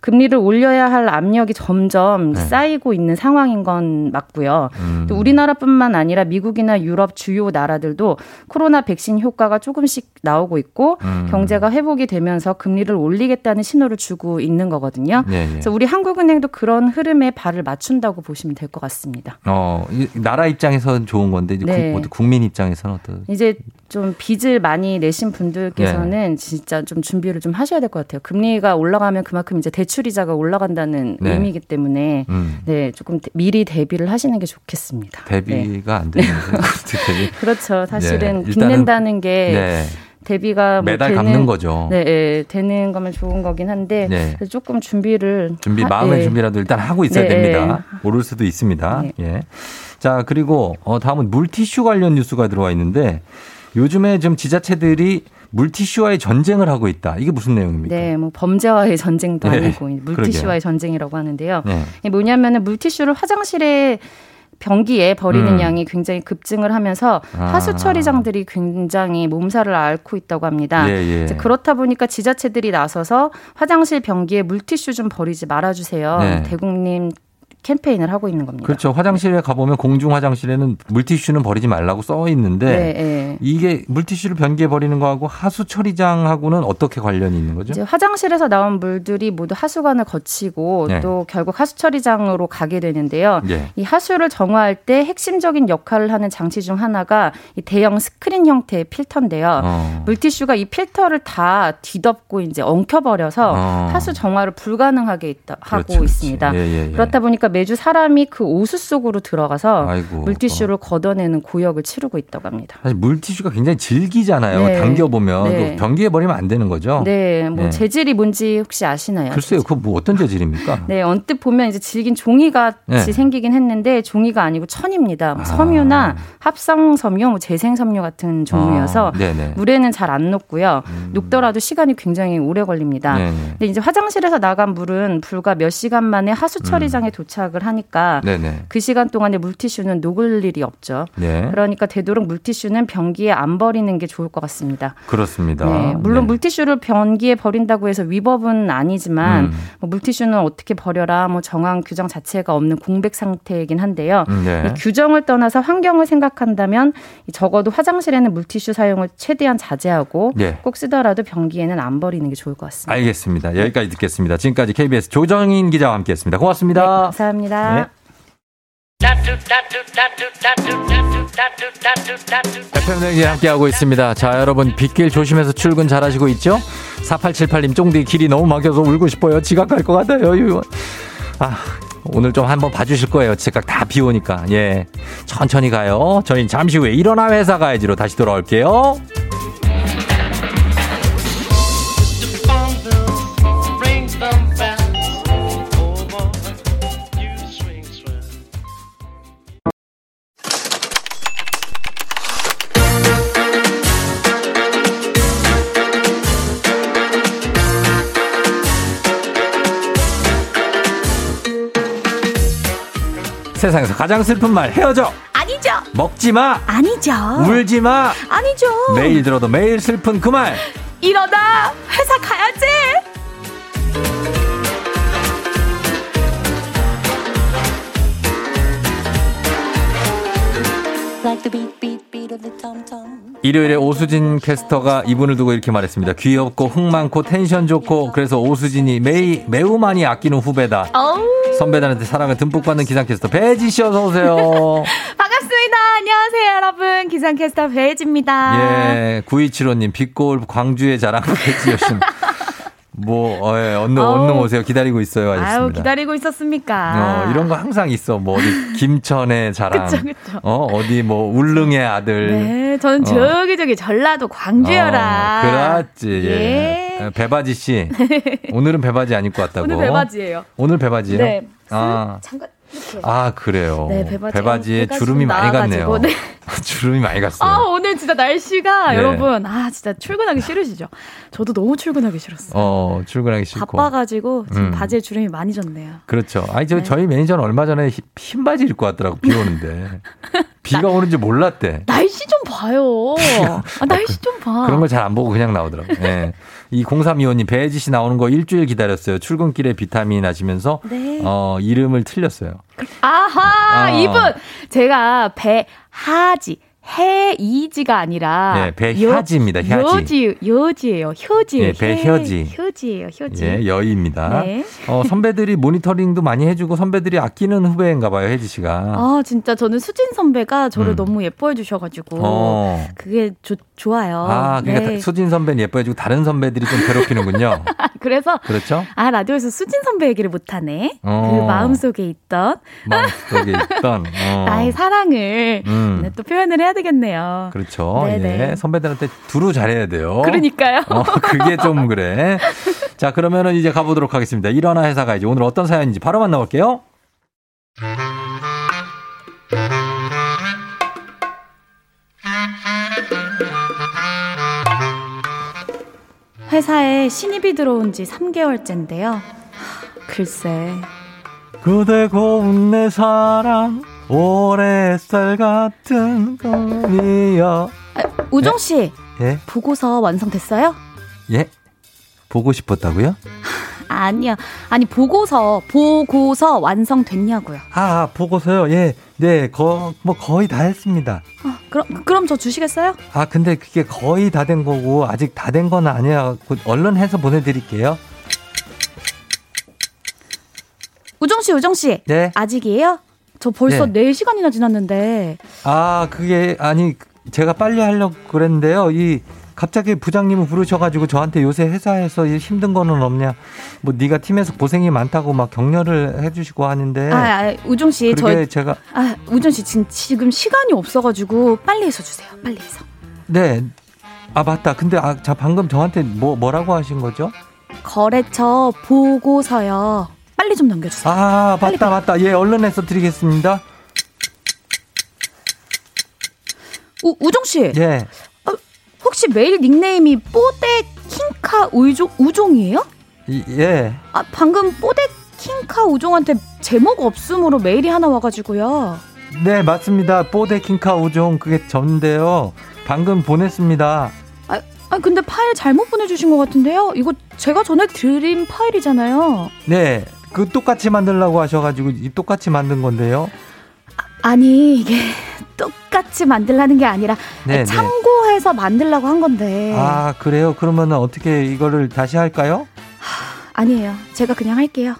금리를 올려야 할 압력이 점점 네. 쌓이고 있는 상황인 건 맞고요. 음. 또 우리나라뿐만 아니라 미국이나 유럽 주요 나라들도 코로나 백신 효과가 조금씩 나오고 있고 음. 경제가 회복이 되면서 금리를 올리겠다는 신호를 주고 있는 거거든요. 예, 예. 그래서 우리 한국은행도 그런 흐름에 발을 맞춘다고 보시면 될 것 같습니다. 어, 이 나라 입장에서는 좋은 건데 이제 네. 국, 국민 입장에서는 어떤 이제 좀 빚을 많이 내신 분들께서는 네. 진짜 좀 준비를 좀 하셔야 될 것 같아요. 금리가 올라가면 그만큼 이제 대출 이자가 올라간다는 네. 의미이기 때문에 음. 네 조금 대- 미리 대비를 하시는 게 좋겠습니다. 네. 대비가 안 되는데 대비. 그렇죠. 사실은 네, 일단은- 빚낸다는 게 네. 대비가 뭐 매달 되는, 갚는 거죠. 네, 예, 되는 거면 좋은 거긴 한데 네. 조금 준비를 준비 하- 마음의 예. 준비라도 일단 하고 있어야 네, 됩니다. 오를 수도 있습니다. 네. 예. 자 그리고 어, 다음은 물티슈 관련 뉴스가 들어와 있는데 요즘에 좀 지자체들이 물티슈와의 전쟁을 하고 있다. 이게 무슨 내용입니까? 네, 뭐 범죄와의 전쟁도 네, 아니고 물티슈와의 그러게요. 전쟁이라고 하는데요. 네. 뭐냐면은 물티슈를 화장실에 변기에 버리는 음. 양이 굉장히 급증을 하면서 아. 하수 처리장들이 굉장히 몸살을 앓고 있다고 합니다. 예, 예. 그렇다 보니까 지자체들이 나서서 화장실 변기에 물티슈 좀 버리지 말아주세요. 네. 대국민 캠페인을 하고 있는 겁니다. 그렇죠. 화장실에 가보면 공중 화장실에는 물티슈는 버리지 말라고 써 있는데 네, 네. 이게 물티슈를 변기에 버리는 거하고 하수 처리장하고는 어떻게 관련이 있는 거죠? 화장실에서 나온 물들이 모두 하수관을 거치고 네. 또 결국 하수 처리장으로 가게 되는데요. 예. 이 하수를 정화할 때 핵심적인 역할을 하는 장치 중 하나가 이 대형 스크린 형태의 필터인데요. 어. 물티슈가 이 필터를 다 뒤덮고 이제 엉켜버려서 어. 하수 정화를 불가능하게 있다, 하고 그렇지, 그렇지. 있습니다. 예, 예, 예. 그렇다 보니까 매주 사람이 그 오수 속으로 들어가서 아이고, 물티슈를 걷어내는 고역을 치르고 있다고 합니다. 사실 물티슈가 굉장히 질기잖아요. 네. 당겨보면 네. 그 변기에 버리면 안 되는 거죠. 네, 뭐 네. 재질이 뭔지 혹시 아시나요? 글쎄요, 그거 뭐 어떤 재질입니까? 네, 언뜻 보면 이제 질긴 종이 같이 네. 생기긴 했는데 종이가 아니고 천입니다. 뭐 아. 섬유나 합성 섬유, 뭐 재생 섬유 같은 종류여서 아, 네네. 물에는 잘 안 녹고요. 녹더라도 시간이 굉장히 오래 걸립니다. 근데 이제 화장실에서 나간 물은 불과 몇 시간 만에 하수 음. 처리장에 도착 을 하니까 네네. 그 시간 동안에 물티슈는 녹을 일이 없죠. 네. 그러니까 되도록 물티슈는 변기에 안 버리는 게 좋을 것 같습니다. 그렇습니다. 네, 물론 네. 물티슈를 변기에 버린다고 해서 위법은 아니지만 음. 뭐 물티슈는 어떻게 버려라 뭐 정한 규정 자체가 없는 공백 상태이긴 한데요. 음, 네. 이 규정을 떠나서 환경을 생각한다면 이 적어도 화장실에는 물티슈 사용을 최대한 자제하고 네. 꼭 쓰더라도 변기에는 안 버리는 게 좋을 것 같습니다. 알겠습니다. 여기까지 듣겠습니다. 지금까지 KBS 조정인 기자와 함께했습니다. 고맙습니다. 네, 감사합니다. 네. FM등에 함께하고 있습니다. 자, 여러분, 빗길 조심해서 출근 잘하시고 있죠? 4878님, 쫑디 길이 너무 막혀서 울고 싶어요. 지각 갈것 같아요. 아, 오늘 좀 한번 봐주실 거예요. 지각 다 비 오니까. 예. 천천히 가요. 저희는 잠시 후에 일어나 회사 가야지로 다시 돌아올게요. 세상에서 가장 슬픈 말 헤어져. 아니죠. 먹지 마. 아니죠. 울지 마. 아니죠. 매일 들어도 매일 슬픈 그 말. 이러다 회사 가야지. 일요일에 오수진 캐스터가 이분을 두고 이렇게 말했습니다. 귀엽고 흥 많고 텐션 좋고 그래서 오수진이 매일 매우 많이 아끼는 후배다. 선배들한테 사랑을 듬뿍 받는 기상캐스터 배지 씨 어서 오세요. 반갑습니다. 안녕하세요, 여러분. 기상캐스터 배혜지입니다. 예, 9275님 빛골 광주의 자랑 배지 여신. 뭐 어, 예, 아우. 얼른 오세요. 기다리고 있어요. 아유, 하셨습니다. 기다리고 있었습니까? 어, 이런 거 항상 있어. 뭐 어디 김천의 자랑. 그쵸, 그쵸. 어, 어디 뭐 울릉의 아들. 네, 저는 어. 저기 저기 전라도 광주여라. 어, 그렇지. 예. 예. 배바지 씨. 오늘은 배바지 안 입고 왔다고. 오늘 배바지예요. 오늘 배바지요? 네. 아. 잠깐 이렇게. 아, 그래요. 네, 배바지. 배바지에 주름이 좀 많이 갔네요. 네. 주름이 많이 갔어요. 아, 오늘 진짜 날씨가 네. 여러분, 아, 진짜 출근하기 싫으시죠? 저도 너무 출근하기 싫었어요. 어, 출근하기 싫고. 바빠가지고 지금 음. 바지에 주름이 많이 졌네요. 그렇죠. 아니, 저, 네. 저희 매니저는 얼마 전에 흰, 흰 바지 입고 왔더라고, 비 오는데. 비가 오는지 몰랐대. 날씨 좀 봐요. 아, 날씨 좀 봐. 그런 걸 잘 안 보고 그냥 나오더라고. 예. 이 0325님, 배혜지 씨 나오는 거 일주일 기다렸어요. 출근길에 비타민 하시면서, 네. 어, 이름을 틀렸어요. 아하, 아. 이분 제가 배하지 해이지가 아니라 네, 배하지입니다, 하지. 여지 여지예요. 효지예요. 예, 배효지. 해- 효지예요. 효지. 예, 여의입니다. 네. 어, 선배들이 모니터링도 많이 해주고 선배들이 아끼는 후배인가 봐요, 혜지 씨가. 아, 진짜 저는 수진 선배가 저를 음. 너무 예뻐해 주셔가지고 어. 그게 좋 좋아요. 아, 그러니까 네. 수진 선배는 예뻐해주고 다른 선배들이 좀 괴롭히는군요. 그래서 그렇죠? 아 라디오에서 수진 선배 얘기를 못하네. 어. 그 마음 속에 있던 마음 속에 있던. 어. 나의 사랑을 음. 네, 또 표현을 해야 되겠네요. 그렇죠. 네네. 예. 선배들한테 두루 잘해야 돼요. 그러니까요. 어, 그게 좀 그래. 자, 그러면은 이제 가보도록 하겠습니다. 일어나 회사 가야지. 오늘 어떤 사연인지 바로 만나볼게요. 회사에 신입이 들어온 지 3개월째인데요. 글쎄, 그대 고운 내 사랑, 오래쌀 같은 꿈이여. 우종 씨 예? 보고서 완성됐어요? 예? 보고 싶었다고요? 아니요. 아니 보고서 보고서 완성됐냐고요. 아, 보고서요. 예. 네, 거, 뭐 거의 다 했습니다. 아, 그럼 그럼 저 주시겠어요? 아, 근데 그게 거의 다 된 거고 아직 다 된 건 아니야. 곧 얼른 해서 보내 드릴게요. 우종 씨, 우종 씨. 네. 아직이에요? 저 벌써 네. 4시간이나 지났는데. 아, 그게 아니 제가 빨리 하려고 그랬는데요. 이 갑자기 부장님을 부르셔가지고 저한테 요새 회사에서 이 힘든 거는 없냐? 뭐 네가 팀에서 고생이 많다고 막 격려를 해주시고 하는데. 아, 아 우종 씨, 저 제가 아, 우종 씨 지금 지금 시간이 없어 가지고 빨리 해서 주세요. 빨리 해서. 네. 아 맞다. 근데 아, 자 방금 저한테 뭐 뭐라고 하신 거죠? 거래처 보고서요. 빨리 좀 넘겨 주세요. 아 맞다 맞다. 예 해서 드리겠습니다. 우, 우종 씨. 예. 혹시 메일 닉네임이 뽀대 킹카 우종 우종이에요? 이- 예. 아, 방금 뽀대 킹카 우종한테 제목 없음으로 메일이 하나 와가지고요. 네 맞습니다. 뽀데 킹카 우종 그게 전데요. 방금 보냈습니다. 아, 아 근데 파일 잘못 보내주신 것 같은데요? 이거 제가 전에 드린 파일이잖아요. 네. 그 똑같이 만들라고 하셔가지고 이 똑같이 만든 건데요. 아니 이게 똑같이 만들라는 게 아니라 네, 네. 참고해서 만들라고 한 건데 아 그래요? 그러면 어떻게 이거를 다시 할까요? 아니에요. 제가 그냥 할게요.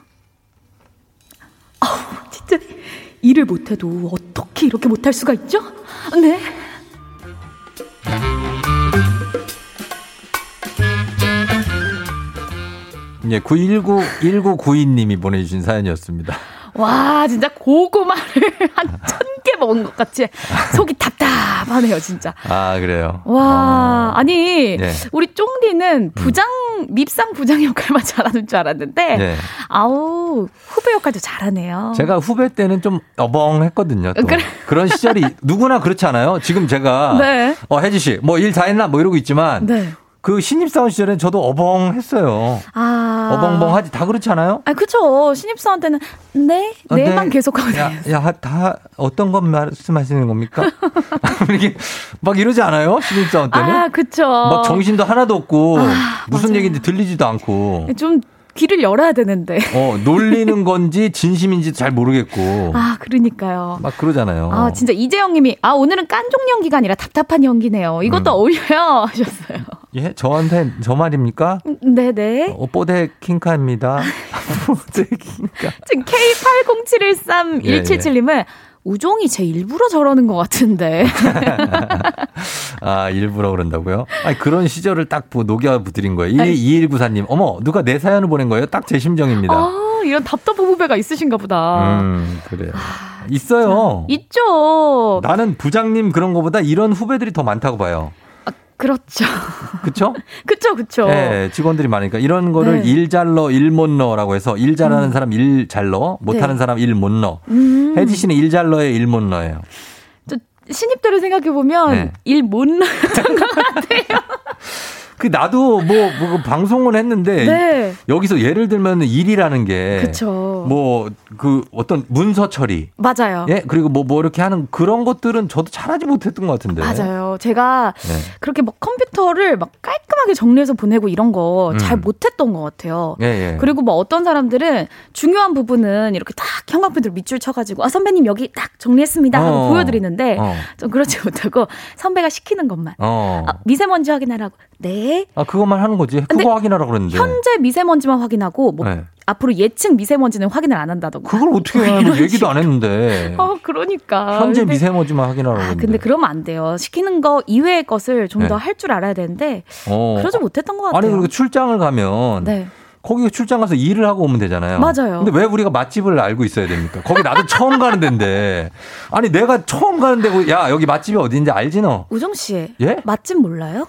아우 진짜 일을 못해도 어떻게 이렇게 못할 수가 있죠? 네. 예, 919 1992님이 보내주신 사연이었습니다. 와 진짜 고구마를 한 천 개 먹은 것 같이 속이 답답하네요 진짜. 아 그래요. 와 아 니 네. 우리 쫑디는 부장 밉상 부장 역할만 잘하는 줄 알았는데 네. 아우 후배 역할도 잘하네요. 제가 후배 때는 좀 어벙했거든요. 또. 그래. 그런 시절이 누구나 그렇지 않아요? 지금 제가 네. 어 혜지 씨 뭐 일 다 했나 뭐 이러고 있지만 네. 그 신입사원 시절에 저도 어벙했어요. 아. 어벙벙하지 다 그렇지 않아요? 아, 그쵸. 신입사원 때는 네, 어, 네만 네. 계속 하거든요. 야, 야, 다 어떤 것 말씀하시는 겁니까? 이게 막 이러지 않아요? 신입사원 때는? 아, 그쵸. 막 정신도 하나도 없고 무슨 맞아요. 얘기인지 들리지도 않고 좀 귀를 열어야 되는데. 어 놀리는 건지 진심인지 잘 모르겠고 아, 그러니까요. 막 그러잖아요. 아, 진짜 이재영 님이, 아, 오늘은 깐족 연기가 아니라 답답한 연기네요. 이것도 음. 어울려요. 하셨어요. 예, 저한테 저 말입니까? 네 네. 어, 뽀대 킹카입니다. 뽀대 킹카. 지금 예, K80713177 님은 우종이 제 일부러 저러는 것 같은데. 아, 일부러 그런다고요? 아니, 그런 시절을 딱 보- 녹여드린 거예요. 2194님, 어머, 누가 내 사연을 보낸 거예요? 딱 제 심정입니다. 아, 이런 답답한 후배가 있으신가 보다. 음, 그래요. 있어요. 있죠. 나는 부장님 그런 거보다 이런 후배들이 더 많다고 봐요. 그렇죠. 그쵸? 그쵸, 그쵸. 네, 직원들이 많으니까 이런 거를 네. 일잘 넣어, 일못 넣어라고 해서 일 잘하는 사람 일잘 넣어, 못하는 네. 사람 일못 넣어. 음. 혜지 씨는 일잘 넣어요, 일못 넣어요. 저 신입들을 생각해보면 네. 일못 나갔던 것 같아요. 그 나도 뭐, 뭐 방송을 했는데 네. 여기서 예를 들면 일이라는 게. 뭐 그 어떤 문서 처리 맞아요. 예 그리고 뭐뭐 이렇게 하는 그런 것들은 저도 잘하지 못했던 것 같은데 맞아요. 제가 네. 그렇게 막 컴퓨터를 막 깔끔하게 정리해서 보내고 이런 거잘 음. 못했던 것 같아요. 예, 예. 그리고 뭐 어떤 사람들은 중요한 부분은 이렇게 딱 형광펜으로 밑줄 쳐가지고 아 선배님 여기 딱 정리했습니다 하고 어. 보여드리는데 어. 좀 그렇지 못하고 선배가 시키는 것만 어. 아, 미세먼지 확인하라고 네 아 그것만 하는 거지 근데 그거 확인하라 그러는데 현재 미세먼지만 확인하고 뭐 네. 앞으로 예측 미세먼지는 확인을 안 한다던가 그걸 어떻게 뭐 이런 얘기도 안 했는데 어 그러니까 현재 근데- 미세먼지만 확인하라고 아, 그러는데 근데 그러면 안 돼요. 시키는 거 이외의 것을 좀 네. 더할줄 알아야 되는데 어. 그러지 못했던 것 같아요. 아니 그리고 출장을 가면 네. 거기 출장 가서 일을 하고 오면 되잖아요. 맞아요. 근데 왜 우리가 맛집을 알고 있어야 됩니까? 거기 나도 처음 가는 데인데. 아니 내가 처음 가는 데고 야 여기 맛집이 어디인지 알지 너? 우정 씨, 예? 맛집 몰라요?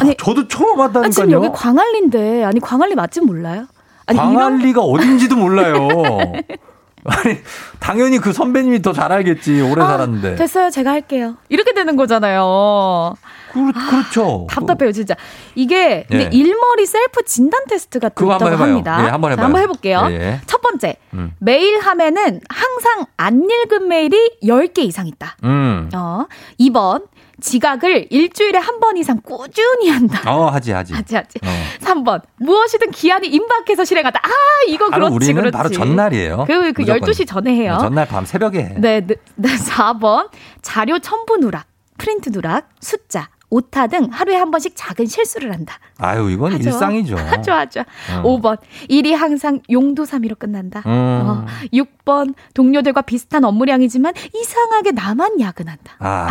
아니 저도 처음 아, 왔다니까요. 지금 여기 광안리인데 아니 광안리 맛집 몰라요? 아니 광안리가 어딘지도 몰라요. 아니 당연히 그 선배님이 더 잘 알겠지 오래 아, 살았는데. 됐어요. 제가 할게요. 이렇게 되는 거잖아요. 그, 그렇죠. 답답해요, 진짜. 이게 근데 예. 일머리 셀프 진단 테스트가 또 있다고. 합니다. 예, 한번 자, 해봐요. 한번 해볼게요. 예, 예. 첫 번째, 음. 메일 하면은 항상 안 읽은 메일이 10개 이상 있다. 음. 어, 2번, 지각을 일주일에 한 번 이상 꾸준히 한다. 어 하지 하지. 하지, 하지. 어. 3번, 무엇이든 기한이 임박해서 실행한다. 아, 이거 그렇지, 우리는 그렇지. 바로 전날이에요. 그, 그 무조건. 12시 전에 해요. 네, 전날 밤 새벽에 해. 네, 네, 네, 4번. 자료 첨부 누락, 프린트 누락, 숫자, 오타 등 하루에 한 번씩 작은 실수를 한다. 아유 이건 하죠. 일상이죠. 하죠, 하죠. 어. 5번. 일이 항상 용도사미로 끝난다. 음. 어, 6번. 동료들과 비슷한 업무량이지만 이상하게 나만 야근한다. 아,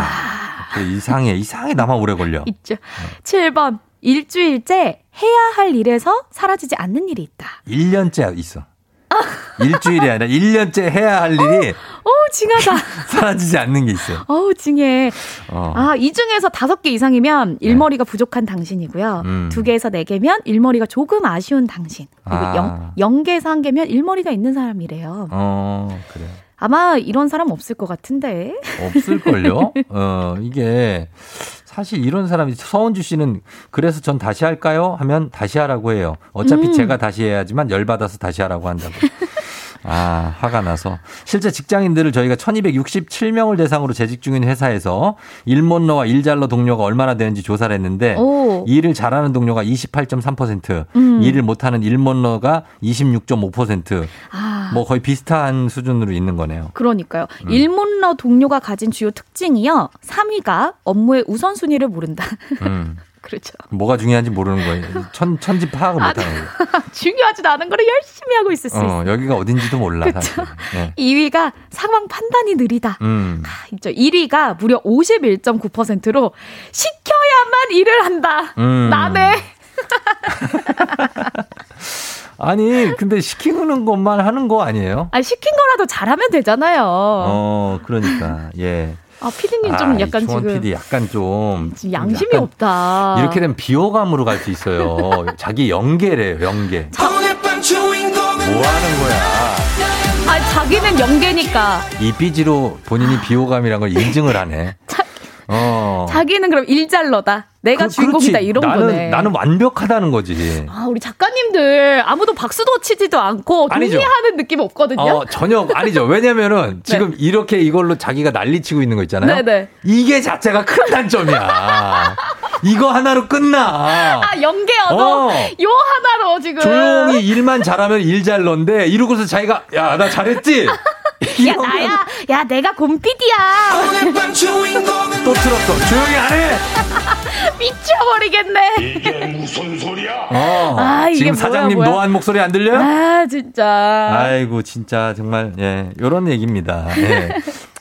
그 이상해 이상해 나만 오래 걸려. 있죠. 7번. 일주일째 해야 할 일에서 사라지지 않는 일이 있다. 1년째 있어. 일주일이 아니라 1년째 해야 할 일이 어우, 징하다. 사라지지 않는 게 있어요. 어우, 징해. 어. 아, 이 중에서 다섯 개 이상이면 일머리가 부족한 당신이고요. 네. 음. 두 개에서 네 개면 일머리가 조금 아쉬운 당신. 그리고 아. 영, 영 개에서 한 개면 일머리가 있는 사람이래요. 어, 그래. 아마 이런 사람 없을 것 같은데. 없을걸요? 어, 이게 사실 이런 사람이 서원주 씨는 그래서 전 다시 할까요? 하면 다시 하라고 해요. 어차피 음. 제가 다시 해야지만 열받아서 다시 하라고 한다고. 아, 화가 나서. 실제 직장인들을 저희가 1267명을 대상으로 재직 중인 회사에서 일못너와 일잘러 동료가 얼마나 되는지 조사를 했는데 오. 일을 잘하는 동료가 28.3%, 음. 일을 못하는 일못너가 26.5%, 아. 뭐 거의 비슷한 수준으로 있는 거네요. 그러니까요. 음. 일문러 동료가 가진 주요 특징이요. 3위가 업무의 우선순위를 모른다. 음. 그렇죠. 뭐가 중요한지 모르는 거예요. 천, 천지 파악을 못 하는 거예요. 중요하지도 않은 거를 열심히 하고 있을 수 있어요. 어, 여기가 어딘지도 몰라. 사실. 네. 2위가 상황 판단이 느리다. 음. 있죠. 1위가 무려 51.9%로 시켜야만 일을 한다. 음. 나네. 아니, 근데 시키는 것만 하는 거 아니에요? 아 시킨 거라도 잘하면 되잖아요. 어, 그러니까, 예. 아 피디님 아, 좀이 약간 지금 PD 약간 좀. 지금 양심이 약간 없다. 이렇게 되면 비호감으로 갈 수 있어요. 자기 연계래요, 연계. 뭐 하는 거야? 아 자기는 연계니까 이 삐지로 본인이 비호감이란 걸 인증을 하네. 어. 자기는 그럼 일잘러다. 내가 그- 주인공이다 그렇지. 이런 나는, 거네. 나는 완벽하다는 거지. 아, 우리 작가님들 아무도 박수도 치지도 않고. 동의하는 느낌 없거든요. 어, 전혀 아니죠. 왜냐면은 지금 이렇게 이걸로 자기가 난리치고 있는 거 있잖아요. 네. 네네. 이게 자체가 큰 단점이야. 이거 하나로 끝나. 아, 연계 언어? 어. 요 하나로 지금. 조용히 일만 잘하면 일잘 넣는데 이러고서 자기가 야 나 잘했지. 야, 나야. 야, 내가 곰피디야. 또 틀었어. 조용히 안 해. 미쳐버리겠네. 이게 무슨 소리야? 어. 아, 이게 지금 뭐야, 사장님 뭐야. 노안 목소리 안 들려요? 아, 진짜. 아이고 진짜 정말 예 요런 얘기입니다. 예.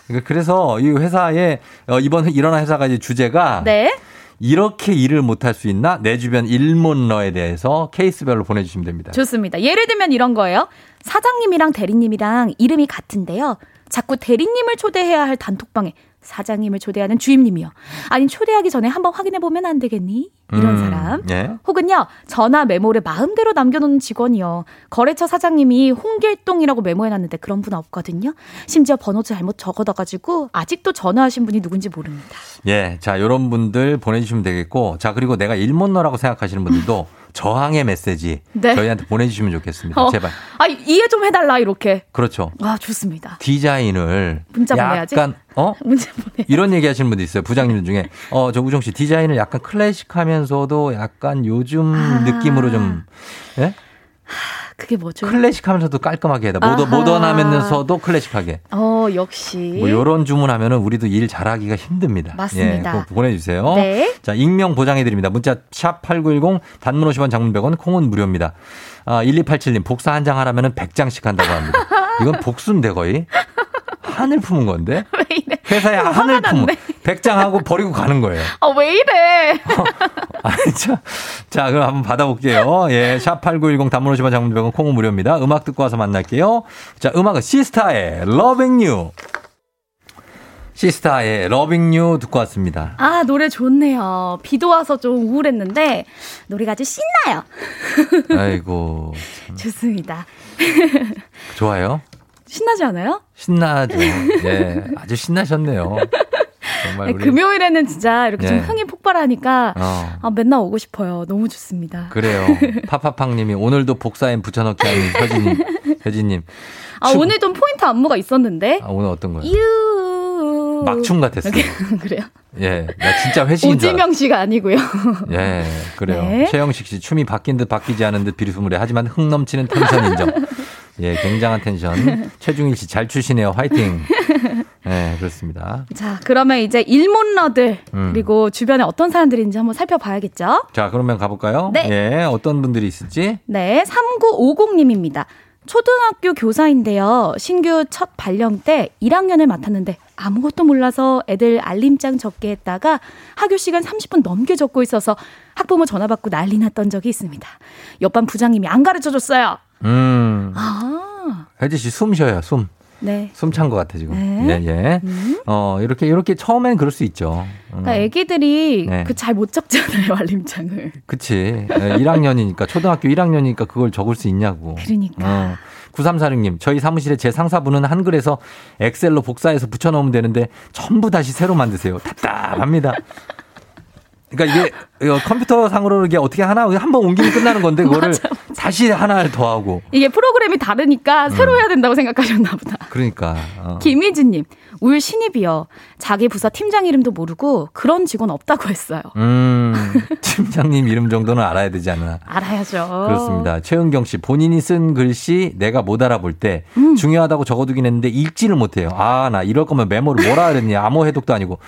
그러니까 그래서 이 회사에 어, 이번 일어난 회사가 이제 주제가 네. 이렇게 일을 못할 수 있나 내 주변 일몬러에 대해서 케이스별로 보내주시면 됩니다. 좋습니다. 예를 들면 이런 거예요. 사장님이랑 대리님이랑 이름이 같은데요. 자꾸 대리님을 초대해야 할 단톡방에 사장님을 초대하는 주임님이요. 아니 초대하기 전에 한번 확인해 보면 안 되겠니? 이런 음, 사람. 예. 혹은요 전화 메모를 마음대로 남겨놓는 직원이요. 거래처 사장님이 홍길동이라고 메모해놨는데 그런 분 없거든요. 심지어 번호 잘못 적어둬가지고 아직도 전화하신 분이 누군지 모릅니다. 예. 자, 요런 분들 보내주시면 되겠고. 자, 그리고 내가 일몬러라고 생각하시는 분들도 저항의 메시지 네. 저희한테 보내주시면 좋겠습니다. 어. 제발. 아 이해 좀 해달라 이렇게. 그렇죠. 아 좋습니다. 디자인을 문자 보내야지. 약간 어 문자 보내. 이런 얘기 하시는 분도 있어요. 부장님들 중에 어 저 우정 씨 디자인을 약간 클래식하면서도 약간 요즘 아. 느낌으로 좀 예? 그게 뭐죠? 클래식하면서도 깔끔하게 해다. 모더. 모던하면서도 클래식하게. 어 역시. 뭐 요런 주문하면은 우리도 일 잘하기가 힘듭니다. 맞습니다. 예, 꼭 보내주세요. 네. 자, 익명 보장해드립니다. 문자 샵 8910 단문 50원 장문 100원 콩은 무료입니다. 아, 1287님 복사 한 장 하라면은 100장씩 한다고 합니다. 이건 복수인데 거의. 하늘 품은 건데? 회사에 하늘 품은 100장 하고 버리고 가는 거예요. 아 왜 이래? 아, 자, 자, 그럼 한번 받아볼게요. 예, 샵8910 단문 50원 장문 100원 콩은 무료입니다. 음악 듣고 와서 만날게요. 자, 음악은 시스타의 Loving You. 시스타의 Loving You 듣고 왔습니다. 아 노래 좋네요. 비도 와서 좀 우울했는데 노래가 아주 신나요. 아이고, 좋습니다. 좋아요. 신나지 않아요? 신나죠. 예, 아주 신나셨네요. 정말 네, 우리. 금요일에는 진짜 이렇게 좀 예. 흥이 폭발하니까 어. 아, 맨날 오고 싶어요. 너무 좋습니다. 그래요. 파파팡님이 오늘도 복사엔 붙여넣기 하는 효진님, 효진님. 아 춤- 오늘도 포인트 안무가 있었는데 아, 오늘 어떤 거요? 유 막춤 같았어요. 그래요? 예, 나 진짜 회식인 줄. 오지명 씨가 아니고요. 예, 그래요. 네. 최영식 씨 춤이 바뀐 듯 바뀌지 않은 듯 비스무리해 하지만 흥 넘치는 텐션 인정. 예, 굉장한 텐션. 최중일 씨 잘 추시네요. 화이팅. 예, 그렇습니다. 자 그러면 이제 일못러들 음. 그리고 주변에 어떤 사람들인지 한번 살펴봐야겠죠. 자, 그러면 가볼까요? 네. 예, 어떤 분들이 있을지. 네, 3950님입니다. 초등학교 교사인데요. 신규 첫 발령 때 1학년을 맡았는데 아무것도 몰라서 애들 알림장 적게 했다가 학교 시간 30분 넘게 적고 있어서 학부모 전화 받고 난리 났던 적이 있습니다. 옆반 부장님이 안 가르쳐 줬어요. 음, 아, 혜지 씨 숨 쉬어요, 숨. 네. 숨찬 것 같아, 지금. 네. 예, 예. 어, 이렇게, 이렇게 처음엔 그럴 수 있죠. 음, 그러니까 애기들이 네. 그잘 못 적잖아요, 알림장을. 그치. 1학년이니까, 초등학교 1학년이니까 그걸 적을 수 있냐고. 그러니까. 어. 9346님, 저희 사무실에 제 상사분은 한글에서 엑셀로 복사해서 붙여넣으면 되는데 전부 다시 새로 만드세요. 답답합니다. 그러니까 이게 이거 컴퓨터 상으로 이게 어떻게 하나 한 번 옮기면 끝나는 건데 그거를 다시 하나를 더 하고 이게 프로그램이 다르니까 새로 해야 된다고 생각하셨나 보다. 그러니까 어. 김희진님, 울 신입이요. 자기 부서 팀장 이름도 모르고 그런 직원 없다고 했어요. 음 팀장님 이름 정도는 알아야 되지 않나 알아야죠. 그렇습니다. 최은경 씨 본인이 쓴 글씨 내가 못 알아볼 때 음. 중요하다고 적어두긴 했는데 읽지를 못해요. 아 나 이럴 거면 메모를 뭐라 그랬니 암호 해독도 아니고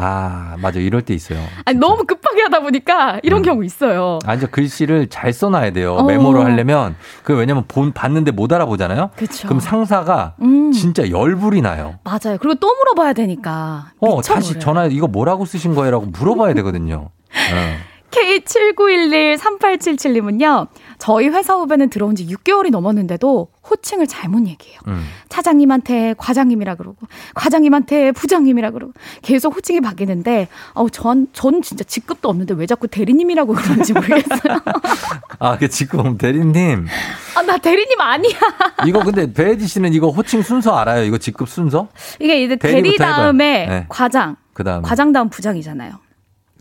아 맞아 이럴 때 있어요. 아니, 너무 급하게 하다 보니까 이런 경우 있어요. 아, 이제 글씨를 잘 써놔야 돼요. 어. 메모를 하려면. 그 왜냐면 본, 봤는데 못 알아보잖아요? 그쵸. 그럼 상사가 음. 진짜 열불이 나요. 맞아요. 그리고 또 물어봐야 되니까. 어. 다시 전화, 이거 뭐라고 쓰신 거예요? 라고 물어봐야 되거든요. 어. K79113877님은요, 저희 회사 후배는 들어온 지 6개월이 넘었는데도 호칭을 잘못 얘기해요. 음. 차장님한테 과장님이라 그러고, 과장님한테 부장님이라 그러고, 계속 호칭이 바뀌는데, 어우, 전, 전 진짜 직급도 없는데 왜 자꾸 대리님이라고 그러는지 모르겠어요. 아, 그 지금 대리님. 아, 나 대리님 아니야. 이거 근데 배혜지 씨는 이거 호칭 순서 알아요? 이거 직급 순서? 이게 이제 대리. 다음에 네. 과장, 그 다음 과장 다음 부장이잖아요.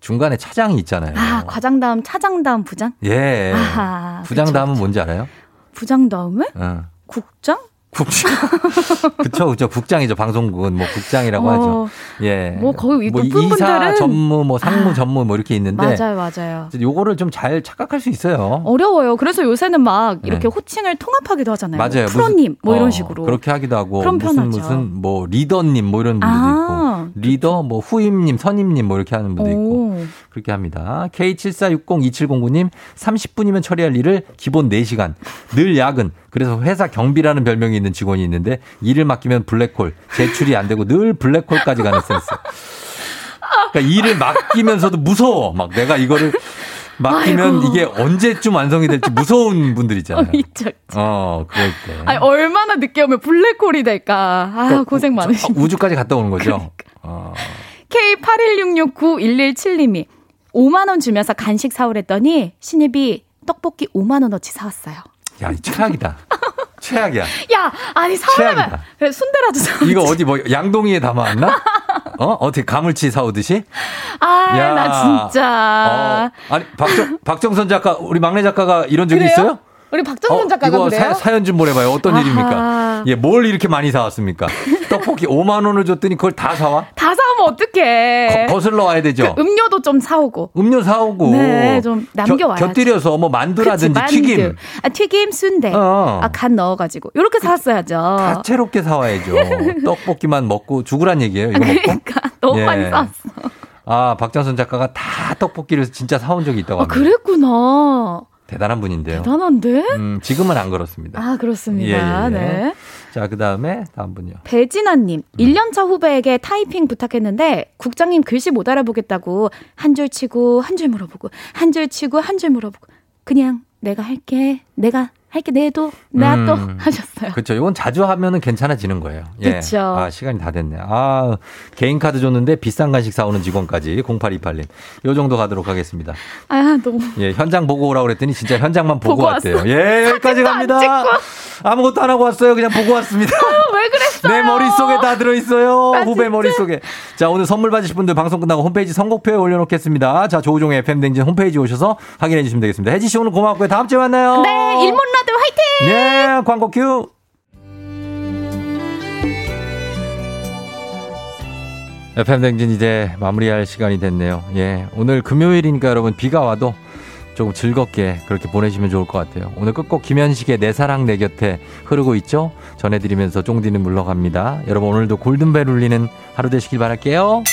중간에 차장이 있잖아요. 아, 과장 다음 차장 다음 부장? 예. 아하, 부장 그쵸, 다음은 뭔지 알아요? 부장 다음에 어. 국장? 국장. 그쵸, 그쵸. 국장이죠. 방송국은 뭐 국장이라고 어, 하죠. 예. 뭐 거기 뭐 높은 이사 분들은 전무, 뭐 상무 아. 전무 뭐 이렇게 있는데. 맞아요, 맞아요. 요거를 좀 잘 착각할 수 있어요. 어려워요. 그래서 요새는 막 이렇게 네. 호칭을 통합하기도 하잖아요. 맞아요. 프로님 뭐 이런 어, 식으로. 그렇게 하기도 하고 그럼 무슨 편하죠. 무슨 뭐 리더님 뭐 이런 분들도 아, 있고 리더 뭐 후임님 선임님 뭐 이렇게 하는 분도 있고 오. 그렇게 합니다. K74602709님 30분이면 처리할 일을 기본 4시간 늘 야근 그래서 회사 경비라는 별명이 있는 직원이 있는데 일을 맡기면 블랙홀 제출이 안 되고 늘 블랙홀까지 가는 센스. 그러니까 일을 맡기면서도 무서워. 막 내가 이거를 맡기면 아이고. 이게 언제쯤 완성이 될지 무서운 분들 있잖아요. 어, 있죠. 어, 그럴 때. 아니, 얼마나 늦게 오면 블랙홀이 될까. 아, 고생 많으신 어, 우주까지 갔다 오는 거죠. 어. K81669117님이 5만원 주면서 간식 사오랬더니 신입이 떡볶이 5만원어치 사왔어요. 야, 이 최악이다. 최악이야. 야, 아니. 최악이다. 그래, 순대라도 사. 이거 어디 뭐 양동이에 담아왔나? 어? 어떻게 가물치 사오듯이? 아, 야. 나 진짜. 어. 아니, 박정, 박정선 작가, 우리 막내 작가가 이런 적이 그래요? 있어요? 우리 박정선 작가가 이거 그래요? 사, 연좀 보내봐요. 어떤 아하. 일입니까? 예, 뭘 이렇게 많이 사왔습니까? 떡볶이 5만 원을 줬더니 그걸 다 사와? 다 사오면 어떡해. 거, 거슬러 와야 되죠? 그 음료도 좀 사오고. 음료 사오고. 네, 좀 남겨와야지. 곁, 곁들여서 뭐 만두라든지 그치, 튀김. 만두. 아, 튀김, 순대. 어. 아, 간 넣어가지고. 요렇게 사왔어야죠. 다채롭게 사와야죠. 떡볶이만 먹고 죽으란 얘기예요. 이거 먹고. 그러니까 너무 예. 많이 사왔어. 아, 박정선 작가가 다 떡볶이를 진짜 사온 적이 있다고 아, 합니다. 그랬구나. 대단한 분인데요. 대단한데? 음, 지금은 안 그렇습니다. 아, 그렇습니다. 예, 예. 네. 자, 그 다음에 다음 분요. 배진아님, 음. 1년차 후배에게 타이핑 부탁했는데, 국장님 글씨 못 알아보겠다고, 한 줄 치고, 한 줄 물어보고, 한 줄 치고, 한 줄 물어보고, 그냥 내가 할게, 내가 할게, 내도, 나도 음. 하셨어요. 그렇죠. 이건 자주 하면은 괜찮아지는 거예요. 예. 그쵸. 아, 시간이 다 됐네. 아, 개인 카드 줬는데 비싼 간식 사오는 직원까지 0828님. 요 정도 가도록 하겠습니다. 아, 너무. 예, 현장 보고 오라고 그랬더니 진짜 현장만 보고, 보고 왔대요. 왔어. 예, 여기까지 갑니다. 아무것도 안 하고 왔어요. 그냥 보고 왔습니다. 왜그 랬어요? 내 머릿속에 다 들어있어요. 아, 후배 진짜. 머릿속에. 자, 오늘 선물 받으실 분들 방송 끝나고 홈페이지 선곡표에 올려놓겠습니다. 자, 조우종의 FM댕진 홈페이지 오셔서 확인해 주시면 되겠습니다. 혜지씨 오늘 고맙고요. 다음 주에 만나요. 네, 일몬라들 화이팅! 예, 광고 큐. FM댕진 이제 마무리할 시간이 됐네요. 예. 오늘 금요일이니까 여러분 비가 와도 조금 즐겁게 그렇게 보내시면 좋을 것 같아요. 오늘 끝곡 김현식의 내 사랑 내 곁에 흐르고 있죠? 전해드리면서 쫑디는 물러갑니다. 여러분 오늘도 골든벨 울리는 하루 되시길 바랄게요.